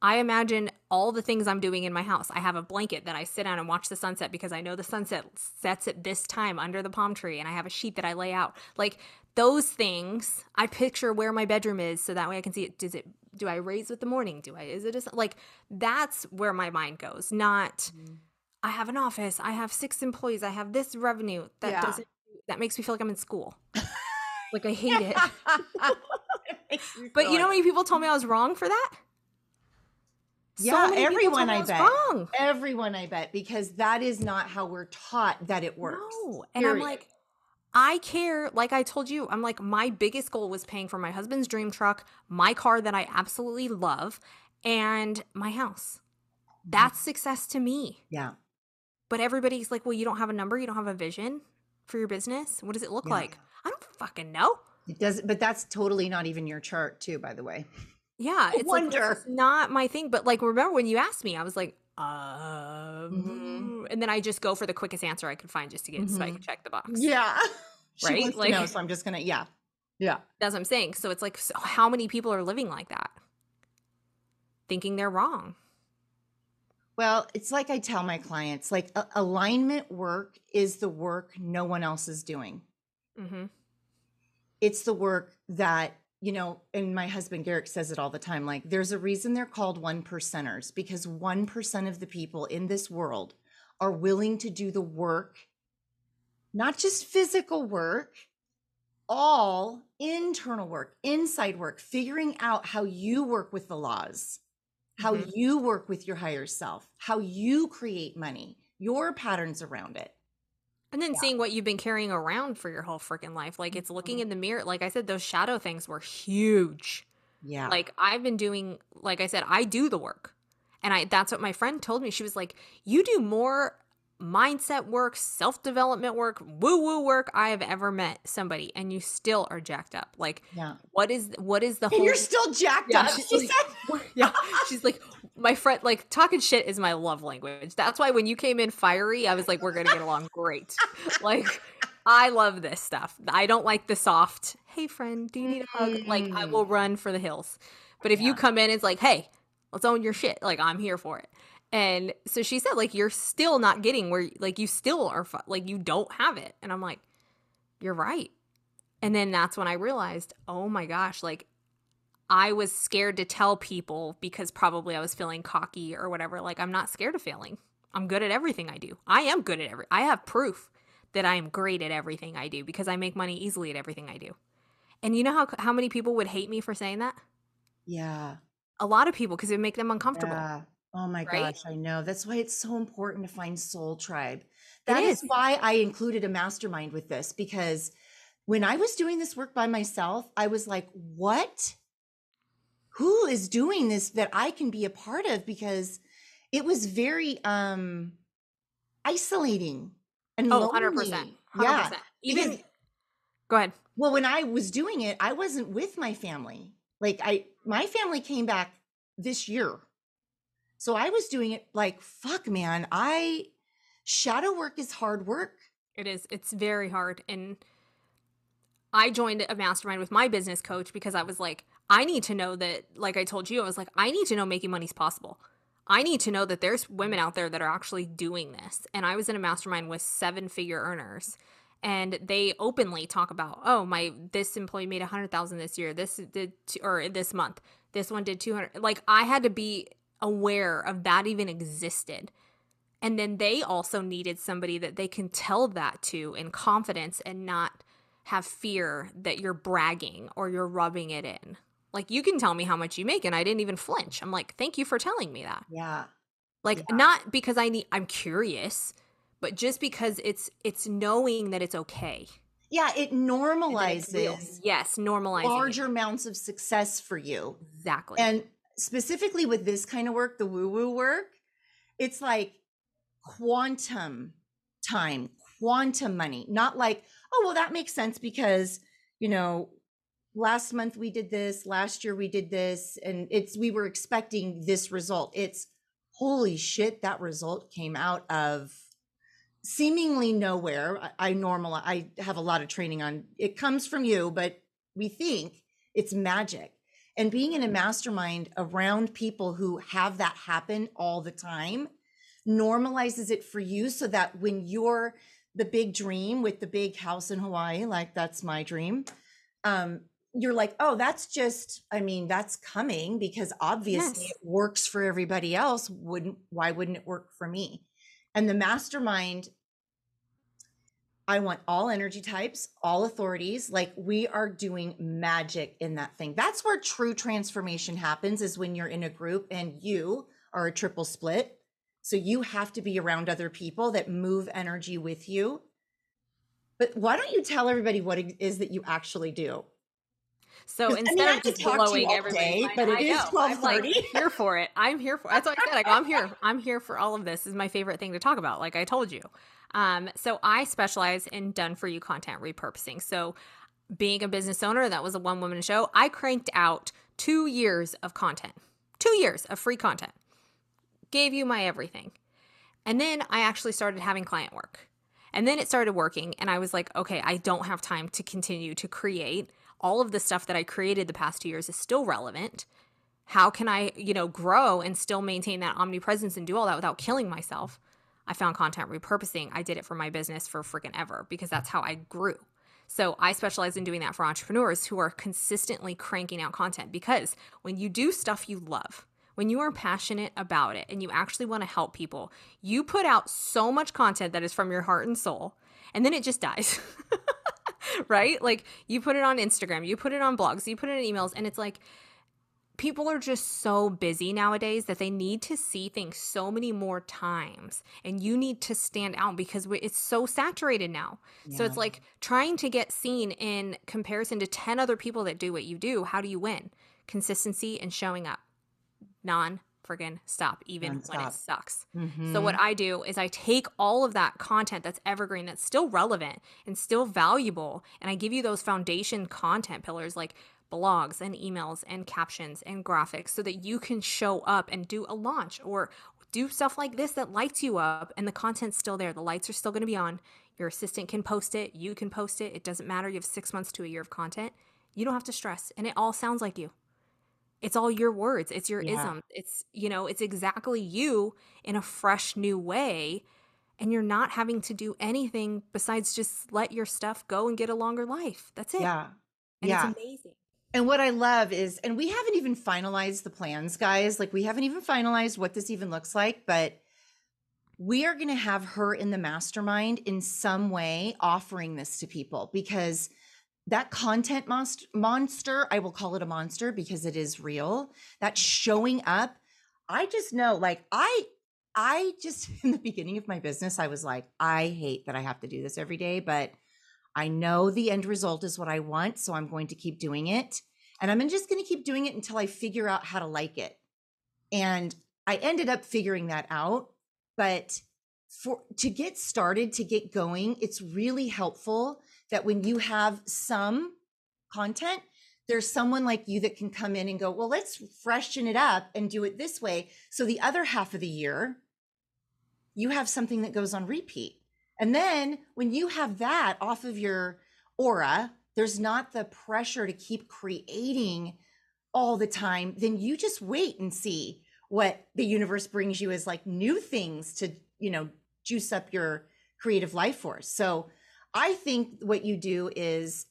[SPEAKER 1] I imagine all the things I'm doing in my house. I have a blanket that I sit on and watch the sunset because I know the sunset sets at this time under the palm tree and I have a sheet that I lay out. Like those things, I picture where my bedroom is so that way I can see it. Does it do I raise with the morning? Do I is it a, like that's where my mind goes. Not mm-hmm. I have an office, I have six employees, I have this revenue. That
[SPEAKER 3] Yeah.
[SPEAKER 1] doesn't that makes me feel like I'm in school. *laughs* like I hate it.
[SPEAKER 3] It
[SPEAKER 1] But you know how many people told me I was wrong for that?
[SPEAKER 3] Yeah,
[SPEAKER 1] people
[SPEAKER 3] everyone,
[SPEAKER 1] me
[SPEAKER 3] I bet.
[SPEAKER 1] Wrong.
[SPEAKER 3] everyone, I bet, because that is not how we're taught that it works.
[SPEAKER 1] No. And I'm like, I care. Like I told you, I'm like, my biggest goal was paying for my husband's dream truck, my car that I absolutely love, and my house.
[SPEAKER 3] Mm-hmm.
[SPEAKER 1] That's success to me.
[SPEAKER 3] yeah,
[SPEAKER 1] But everybody's like, well, you don't have a number, you don't have a vision for your business. What does it look
[SPEAKER 3] Yeah.
[SPEAKER 1] like? I don't fucking know.
[SPEAKER 3] it does. But that's totally not even your chart, too. By the way.
[SPEAKER 1] Yeah, *laughs* it's like,
[SPEAKER 3] wonder.
[SPEAKER 1] is not my thing. But like, remember when you asked me, I was like, um,
[SPEAKER 3] Mhm.
[SPEAKER 1] and then I just go for the quickest answer I could find just to get so I can check the box.
[SPEAKER 3] Yeah, *laughs* she
[SPEAKER 1] Right?
[SPEAKER 3] wants
[SPEAKER 1] Like-
[SPEAKER 3] to know, so I'm just gonna. Yeah, yeah.
[SPEAKER 1] That's what I'm saying. So it's like, so how many people are living like that? Thinking they're wrong.
[SPEAKER 3] Well, it's like I tell my clients, like a- alignment work is the work no one else is doing.
[SPEAKER 1] Mm-hmm.
[SPEAKER 3] it's the work that you know and my husband garrick says it all the time like there's a reason they're called one percenters because 1% of the people in this world are willing to do the work not just physical work all internal work inside work figuring out how you work with the laws how
[SPEAKER 1] Mhm.
[SPEAKER 3] you work with your higher self how you create money your patterns around it.
[SPEAKER 1] And then yeah. seeing what you've been carrying around for your whole freaking life. Like it's looking mm-hmm. in the mirror. Like I said, those shadow things were huge.
[SPEAKER 3] Yeah.
[SPEAKER 1] Like I've been doing, like I said, I do the work. And I that's what my friend told me. She was like, You do more mindset work, self development work, woo woo work I have ever met somebody, and you still are jacked up. Like,
[SPEAKER 3] yeah,
[SPEAKER 1] what is what is the
[SPEAKER 3] and whole? You're still jacked yeah, up. She
[SPEAKER 1] like, said, yeah. *laughs* She's like, my friend, like talking shit is my love language. That's why when you came in fiery, I was like, we're gonna get along great. *laughs* like, I love this stuff. I don't like the soft. Hey, friend, do you need a hug? Like, I will mm. run for the hills. But if yeah. you come in, it's like, hey, let's own your shit. Like, I'm here for it. And so she said, like, you're still not getting where, like, you still are, fu- like, you don't have it. And I'm like, you're right. And then that's when I realized, oh my gosh, like, I was scared to tell people because probably I was feeling cocky or whatever. Like, I'm not scared of failing. I'm good at everything I do. I am good at every, I have proof that I am great at everything I do because I make money easily at everything I do. And you know how, how many people would hate me for saying that?
[SPEAKER 3] Yeah.
[SPEAKER 1] A lot of people because it would make them uncomfortable.
[SPEAKER 3] Yeah. Oh my right? gosh, I know. That's why it's so important to find soul tribe. That is. is why I included a mastermind with this because when I was doing this work by myself, I was like, what? Who is doing this that I can be a part of? Because it was very um isolating and oh, lonely. 100%, 100%. Yeah.
[SPEAKER 1] Even because, go ahead.
[SPEAKER 3] Well, when I was doing it, I wasn't with my family. Like I my family came back this year so I was doing it like, fuck, man, I shadow work is hard work.
[SPEAKER 1] It is. It's very hard. And I joined a mastermind with my business coach because I was like, I need to know that, like I told you, I was like, I need to know making money is possible. I need to know that there's women out there that are actually doing this. And I was in a mastermind with seven figure earners and they openly talk about, oh, my this employee made a hundred thousand this year, this did or this month, this one did two hundred. Like I had to be aware of that even existed. And then they also needed somebody that they can tell that to in confidence and not have fear that you're bragging or you're rubbing it in. Like you can tell me how much you make and I didn't even flinch. I'm like, "Thank you for telling me that."
[SPEAKER 3] Yeah.
[SPEAKER 1] Like yeah. not because I need I'm curious, but just because it's it's knowing that it's okay.
[SPEAKER 3] Yeah, it normalizes.
[SPEAKER 1] Yes, normalizing
[SPEAKER 3] larger amounts of success for you.
[SPEAKER 1] Exactly.
[SPEAKER 3] And specifically with this kind of work, the woo woo work, it's like quantum time, quantum money, not like, oh, well, that makes sense because, you know, last month we did this, last year we did this, and it's, we were expecting this result. It's holy shit, that result came out of seemingly nowhere. I, I normal, I have a lot of training on it comes from you, but we think it's magic and being in a mastermind around people who have that happen all the time normalizes it for you so that when you're the big dream with the big house in Hawaii, like that's my dream, um, you're like, oh, that's just, I mean, that's coming because obviously yes. it works for everybody else. Wouldn't, why wouldn't it work for me? And the mastermind I want all energy types, all authorities. Like we are doing magic in that thing. That's where true transformation happens is when you're in a group and you are a triple split. So you have to be around other people that move energy with you. But why don't you tell everybody what it is that you actually do?
[SPEAKER 1] So instead I mean, of just blowing everybody,
[SPEAKER 3] but it is twelve thirty.
[SPEAKER 1] Like, here for it. I'm here for. That's what I said. I go, I'm here. I'm here for all of this. Is my favorite thing to talk about. Like I told you. Um, so I specialize in done for you content repurposing. So being a business owner, that was a one woman show. I cranked out two years of content, two years of free content, gave you my everything. And then I actually started having client work. And then it started working. And I was like, okay, I don't have time to continue to create. All of the stuff that I created the past two years is still relevant. How can I, you know, grow and still maintain that omnipresence and do all that without killing myself? I found content repurposing. I did it for my business for freaking ever because that's how I grew. So I specialize in doing that for entrepreneurs who are consistently cranking out content because when you do stuff you love, when you are passionate about it and you actually want to help people, you put out so much content that is from your heart and soul, and then it just dies. *laughs* right? Like you put it on Instagram, you put it on blogs, you put it in emails, and it's like people are just so busy nowadays that they need to see things so many more times and you need to stand out because it's so saturated now yeah. so it's like trying to get seen in comparison to 10 other people that do what you do how do you win consistency and showing up non friggin' stop even when it sucks. Mm-hmm. So what I do is I take all of that content that's evergreen, that's still relevant and still valuable, and I give you those foundation content pillars like blogs and emails and captions and graphics so that you can show up and do a launch or do stuff like this that lights you up and the content's still there. The lights are still going to be on. Your assistant can post it, you can post it. It doesn't matter. You have 6 months to a year of content. You don't have to stress and it all sounds like you. It's all your words. It's your yeah. ism. It's you know, it's exactly you in a fresh new way and you're not having to do anything besides just let your stuff go and get a longer life. That's it.
[SPEAKER 3] Yeah.
[SPEAKER 1] And
[SPEAKER 3] yeah.
[SPEAKER 1] it's amazing.
[SPEAKER 3] And what I love is, and we haven't even finalized the plans, guys. Like, we haven't even finalized what this even looks like, but we are going to have her in the mastermind in some way offering this to people because that content monst- monster, I will call it a monster because it is real, that showing up. I just know, like, I, I just, *laughs* in the beginning of my business, I was like, I hate that I have to do this every day, but I know the end result is what I want, so I'm going to keep doing it. And I'm just going to keep doing it until I figure out how to like it. And I ended up figuring that out, but for to get started, to get going, it's really helpful that when you have some content, there's someone like you that can come in and go, "Well, let's freshen it up and do it this way." So the other half of the year, you have something that goes on repeat. And then when you have that off of your aura, there's not the pressure to keep creating all the time, then you just wait and see what the universe brings you as like new things to, you know, juice up your creative life force. So I think what you do is,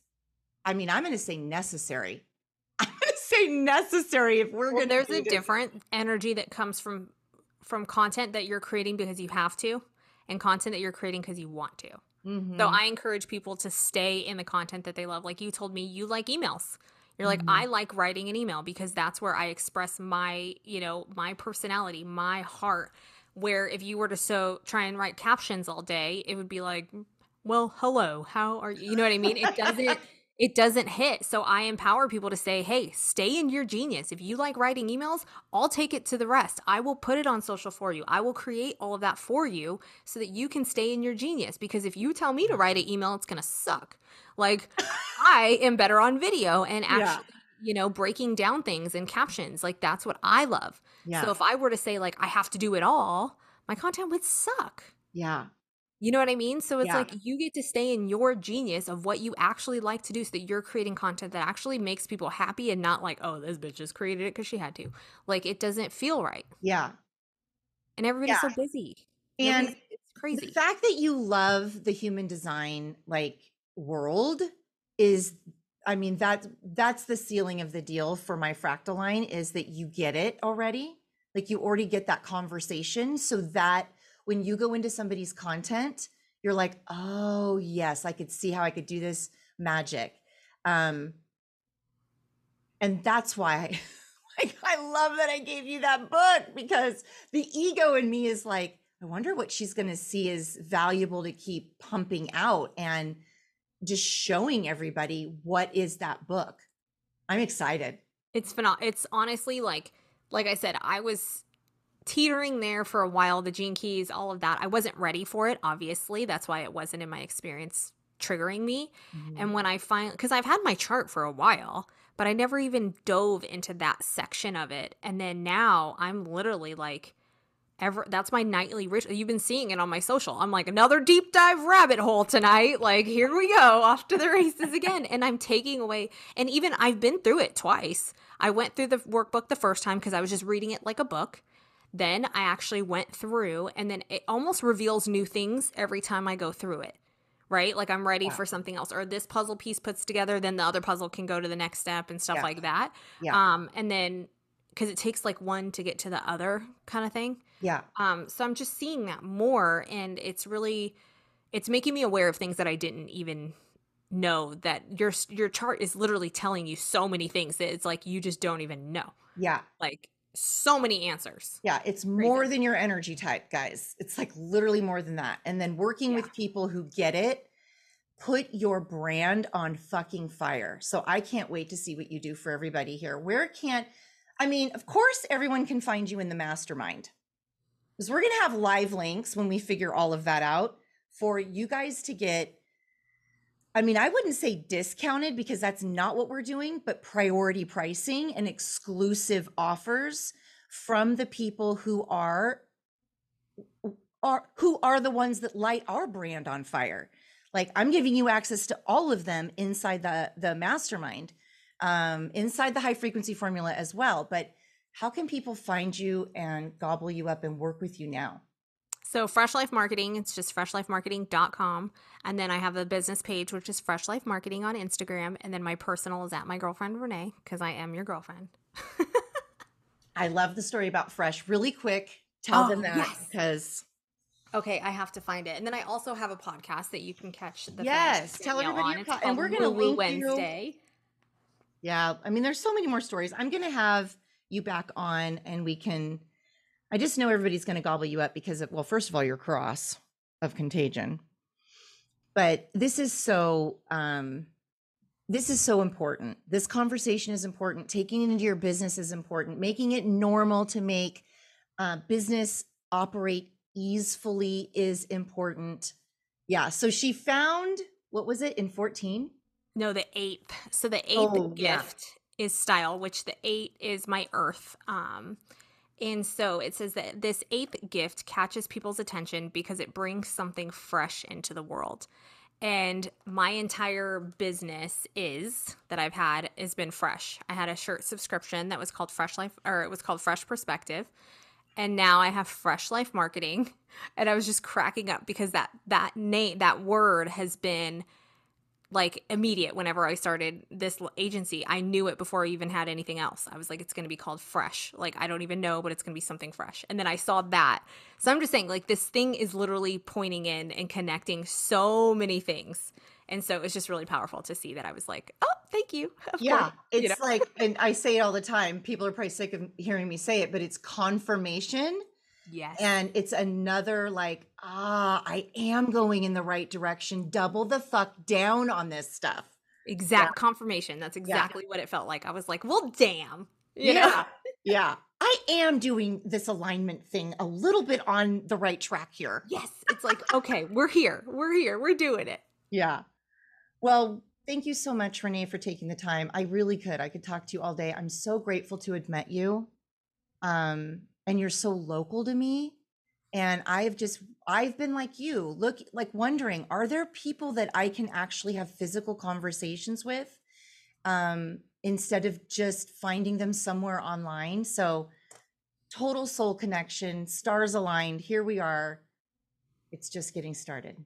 [SPEAKER 3] I mean, I'm going to say necessary. *laughs* I'm going to say necessary if we're well, going
[SPEAKER 1] to. There's a different energy that comes from from content that you're creating because you have to and content that you're creating because you want to. Mm-hmm. So I encourage people to stay in the content that they love. Like you told me, you like emails. You're like, mm-hmm. I like writing an email because that's where I express my, you know, my personality, my heart. Where if you were to so try and write captions all day, it would be like, well, hello, how are you? You know what I mean? It doesn't it doesn't hit. So I empower people to say, hey, stay in your genius. If you like writing emails, I'll take it to the rest. I will put it on social for you. I will create all of that for you so that you can stay in your genius. Because if you tell me to write an mm-hmm. email, it's going to suck. Like, I am better on video and *laughs* actually. Yeah. You know, breaking down things and captions. Like, that's what I love. Yeah. So, if I were to say, like, I have to do it all, my content would suck.
[SPEAKER 3] Yeah.
[SPEAKER 1] You know what I mean? So it's yeah. like you get to stay in your genius of what you actually like to do so that you're creating content that actually makes people happy and not like, oh, this bitch just created it because she had to. Like it doesn't feel right.
[SPEAKER 3] Yeah.
[SPEAKER 1] And everybody's yeah. so busy.
[SPEAKER 3] And it's crazy. The fact that you love the human design like world is I mean that that's the sealing of the deal for my fractal line is that you get it already. Like you already get that conversation so that when you go into somebody's content, you're like, oh, yes, I could see how I could do this magic. Um, and that's why I, *laughs* like, I love that I gave you that book because the ego in me is like, I wonder what she's going to see is valuable to keep pumping out and just showing everybody what is that book. I'm excited.
[SPEAKER 1] It's phenomenal. It's honestly like, like I said, I was teetering there for a while, the gene keys, all of that. I wasn't ready for it, obviously. That's why it wasn't in my experience triggering me. Mm-hmm. And when I find, because I've had my chart for a while, but I never even dove into that section of it. And then now I'm literally like, ever that's my nightly ritual. You've been seeing it on my social. I'm like another deep dive rabbit hole tonight. Like here we go, *laughs* off to the races again. and I'm taking away and even I've been through it twice. I went through the workbook the first time because I was just reading it like a book. Then I actually went through, and then it almost reveals new things every time I go through it, right? Like I'm ready yeah. for something else, or this puzzle piece puts together, then the other puzzle can go to the next step and stuff yeah. like that. Yeah. Um, and then because it takes like one to get to the other kind of thing.
[SPEAKER 3] Yeah.
[SPEAKER 1] Um, so I'm just seeing that more, and it's really, it's making me aware of things that I didn't even know that your your chart is literally telling you so many things that it's like you just don't even know.
[SPEAKER 3] Yeah.
[SPEAKER 1] Like so many answers.
[SPEAKER 3] Yeah, it's more than your energy type, guys. It's like literally more than that. And then working
[SPEAKER 1] Yeah.
[SPEAKER 3] with people who get it, put your brand on fucking fire. So I can't wait to see what you do for everybody here. Where can't I mean, of course everyone can find you in the mastermind. Because we're going to have live links when we figure all of that out for you guys to get I mean, I wouldn't say discounted because that's not what we're doing, but priority pricing and exclusive offers from the people who are are who are the ones that light our brand on fire. Like I'm giving you access to all of them inside the the mastermind, um, inside the high frequency formula as well. But how can people find you and gobble you up and work with you now?
[SPEAKER 1] So Fresh Life Marketing, it's just freshlifemarketing.com. And then I have a business page, which is Fresh Life Marketing on Instagram. And then my personal is at my girlfriend Renee, because I am your girlfriend.
[SPEAKER 3] I love the story about Fresh. Really quick, tell
[SPEAKER 1] Oh,
[SPEAKER 3] them that
[SPEAKER 1] yes.
[SPEAKER 3] because
[SPEAKER 1] Okay, I have to find it. And then I also have a podcast that you can catch the
[SPEAKER 3] Yes, tell everybody your and we're gonna
[SPEAKER 1] Woo
[SPEAKER 3] link you-
[SPEAKER 1] Wednesday.
[SPEAKER 3] Yeah, I mean, there's so many more stories. I'm gonna have you back on, and we can. I just know everybody's gonna gobble you up because of well, first of all, you're cross of contagion, but this is so. um this is so important. This conversation is important. Taking it into your business is important. Making it normal to make uh, business operate easily is important. Yeah. So she found what was it in 14?
[SPEAKER 1] No, the eighth. So the eighth
[SPEAKER 3] Oh, yeah.
[SPEAKER 1] gift is style, which the eight is my earth. Um, and so it says that this eighth gift catches people's attention because it brings something fresh into the world. And my entire business is that I've had has been fresh. I had a shirt subscription that was called Fresh Life, or it was called Fresh Perspective, and now I have Fresh Life Marketing. *laughs* And I was just cracking up because that that name, that word, has been like immediate whenever I started this agency. I knew it before I even had anything else. I was like, it's going to be called Fresh. Like, I don't even know, but it's going to be something fresh. And then I saw that. So I'm just saying, like, this thing is literally pointing in and connecting so many things. And so it was just really powerful to see that I was like, oh, thank you. *laughs* Of
[SPEAKER 3] Yeah,
[SPEAKER 1] course. You
[SPEAKER 3] it's like, and I say it all the time. People are probably sick of hearing me say it, but it's confirmation.
[SPEAKER 1] Yes.
[SPEAKER 3] And it's another like, ah, I am going in the right direction. Double the fuck down on this stuff.
[SPEAKER 1] exact confirmation. That's exactly what it felt like. I was like, well, damn. You know?
[SPEAKER 3] yeah. Yeah. I am doing this alignment thing a little bit on the right track here.
[SPEAKER 1] Yes. It's like, okay, we're here. We're here. We're doing it.
[SPEAKER 3] Yeah. Well, thank you so much, Renee, for taking the time. I really could. I could talk to you all day. I'm so grateful to have met you. Um, and you're so local to me. And I've just I've been like you, look like wondering, are there people that I can actually have physical conversations with? Um, instead of just finding them somewhere online. So total soul connection, stars aligned. Here we are. It's just getting started.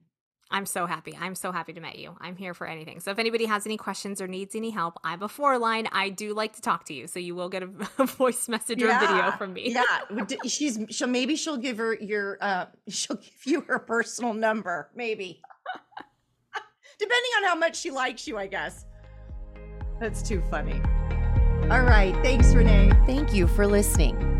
[SPEAKER 1] I'm so happy. I'm so happy to meet you. I'm here for anything. So if anybody has any questions or needs any help, I'm a four line. I do like to talk to you, so you will get a, *laughs* a voice message or video from me.
[SPEAKER 3] Yeah, she's she'll maybe she'll give her your uh *laughs* she'll give you her personal number, maybe. *laughs* Depending on how much she likes you, I guess. That's too funny. All right, thanks Renee.
[SPEAKER 2] Thank you for listening.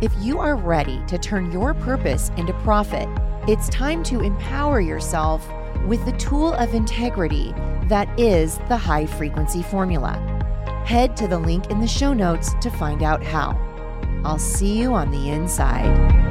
[SPEAKER 2] If you are ready to turn your purpose into profit, it's time to empower yourself with the tool of integrity that is the high frequency formula. Head to the link in the show notes to find out how. I'll see you on the inside.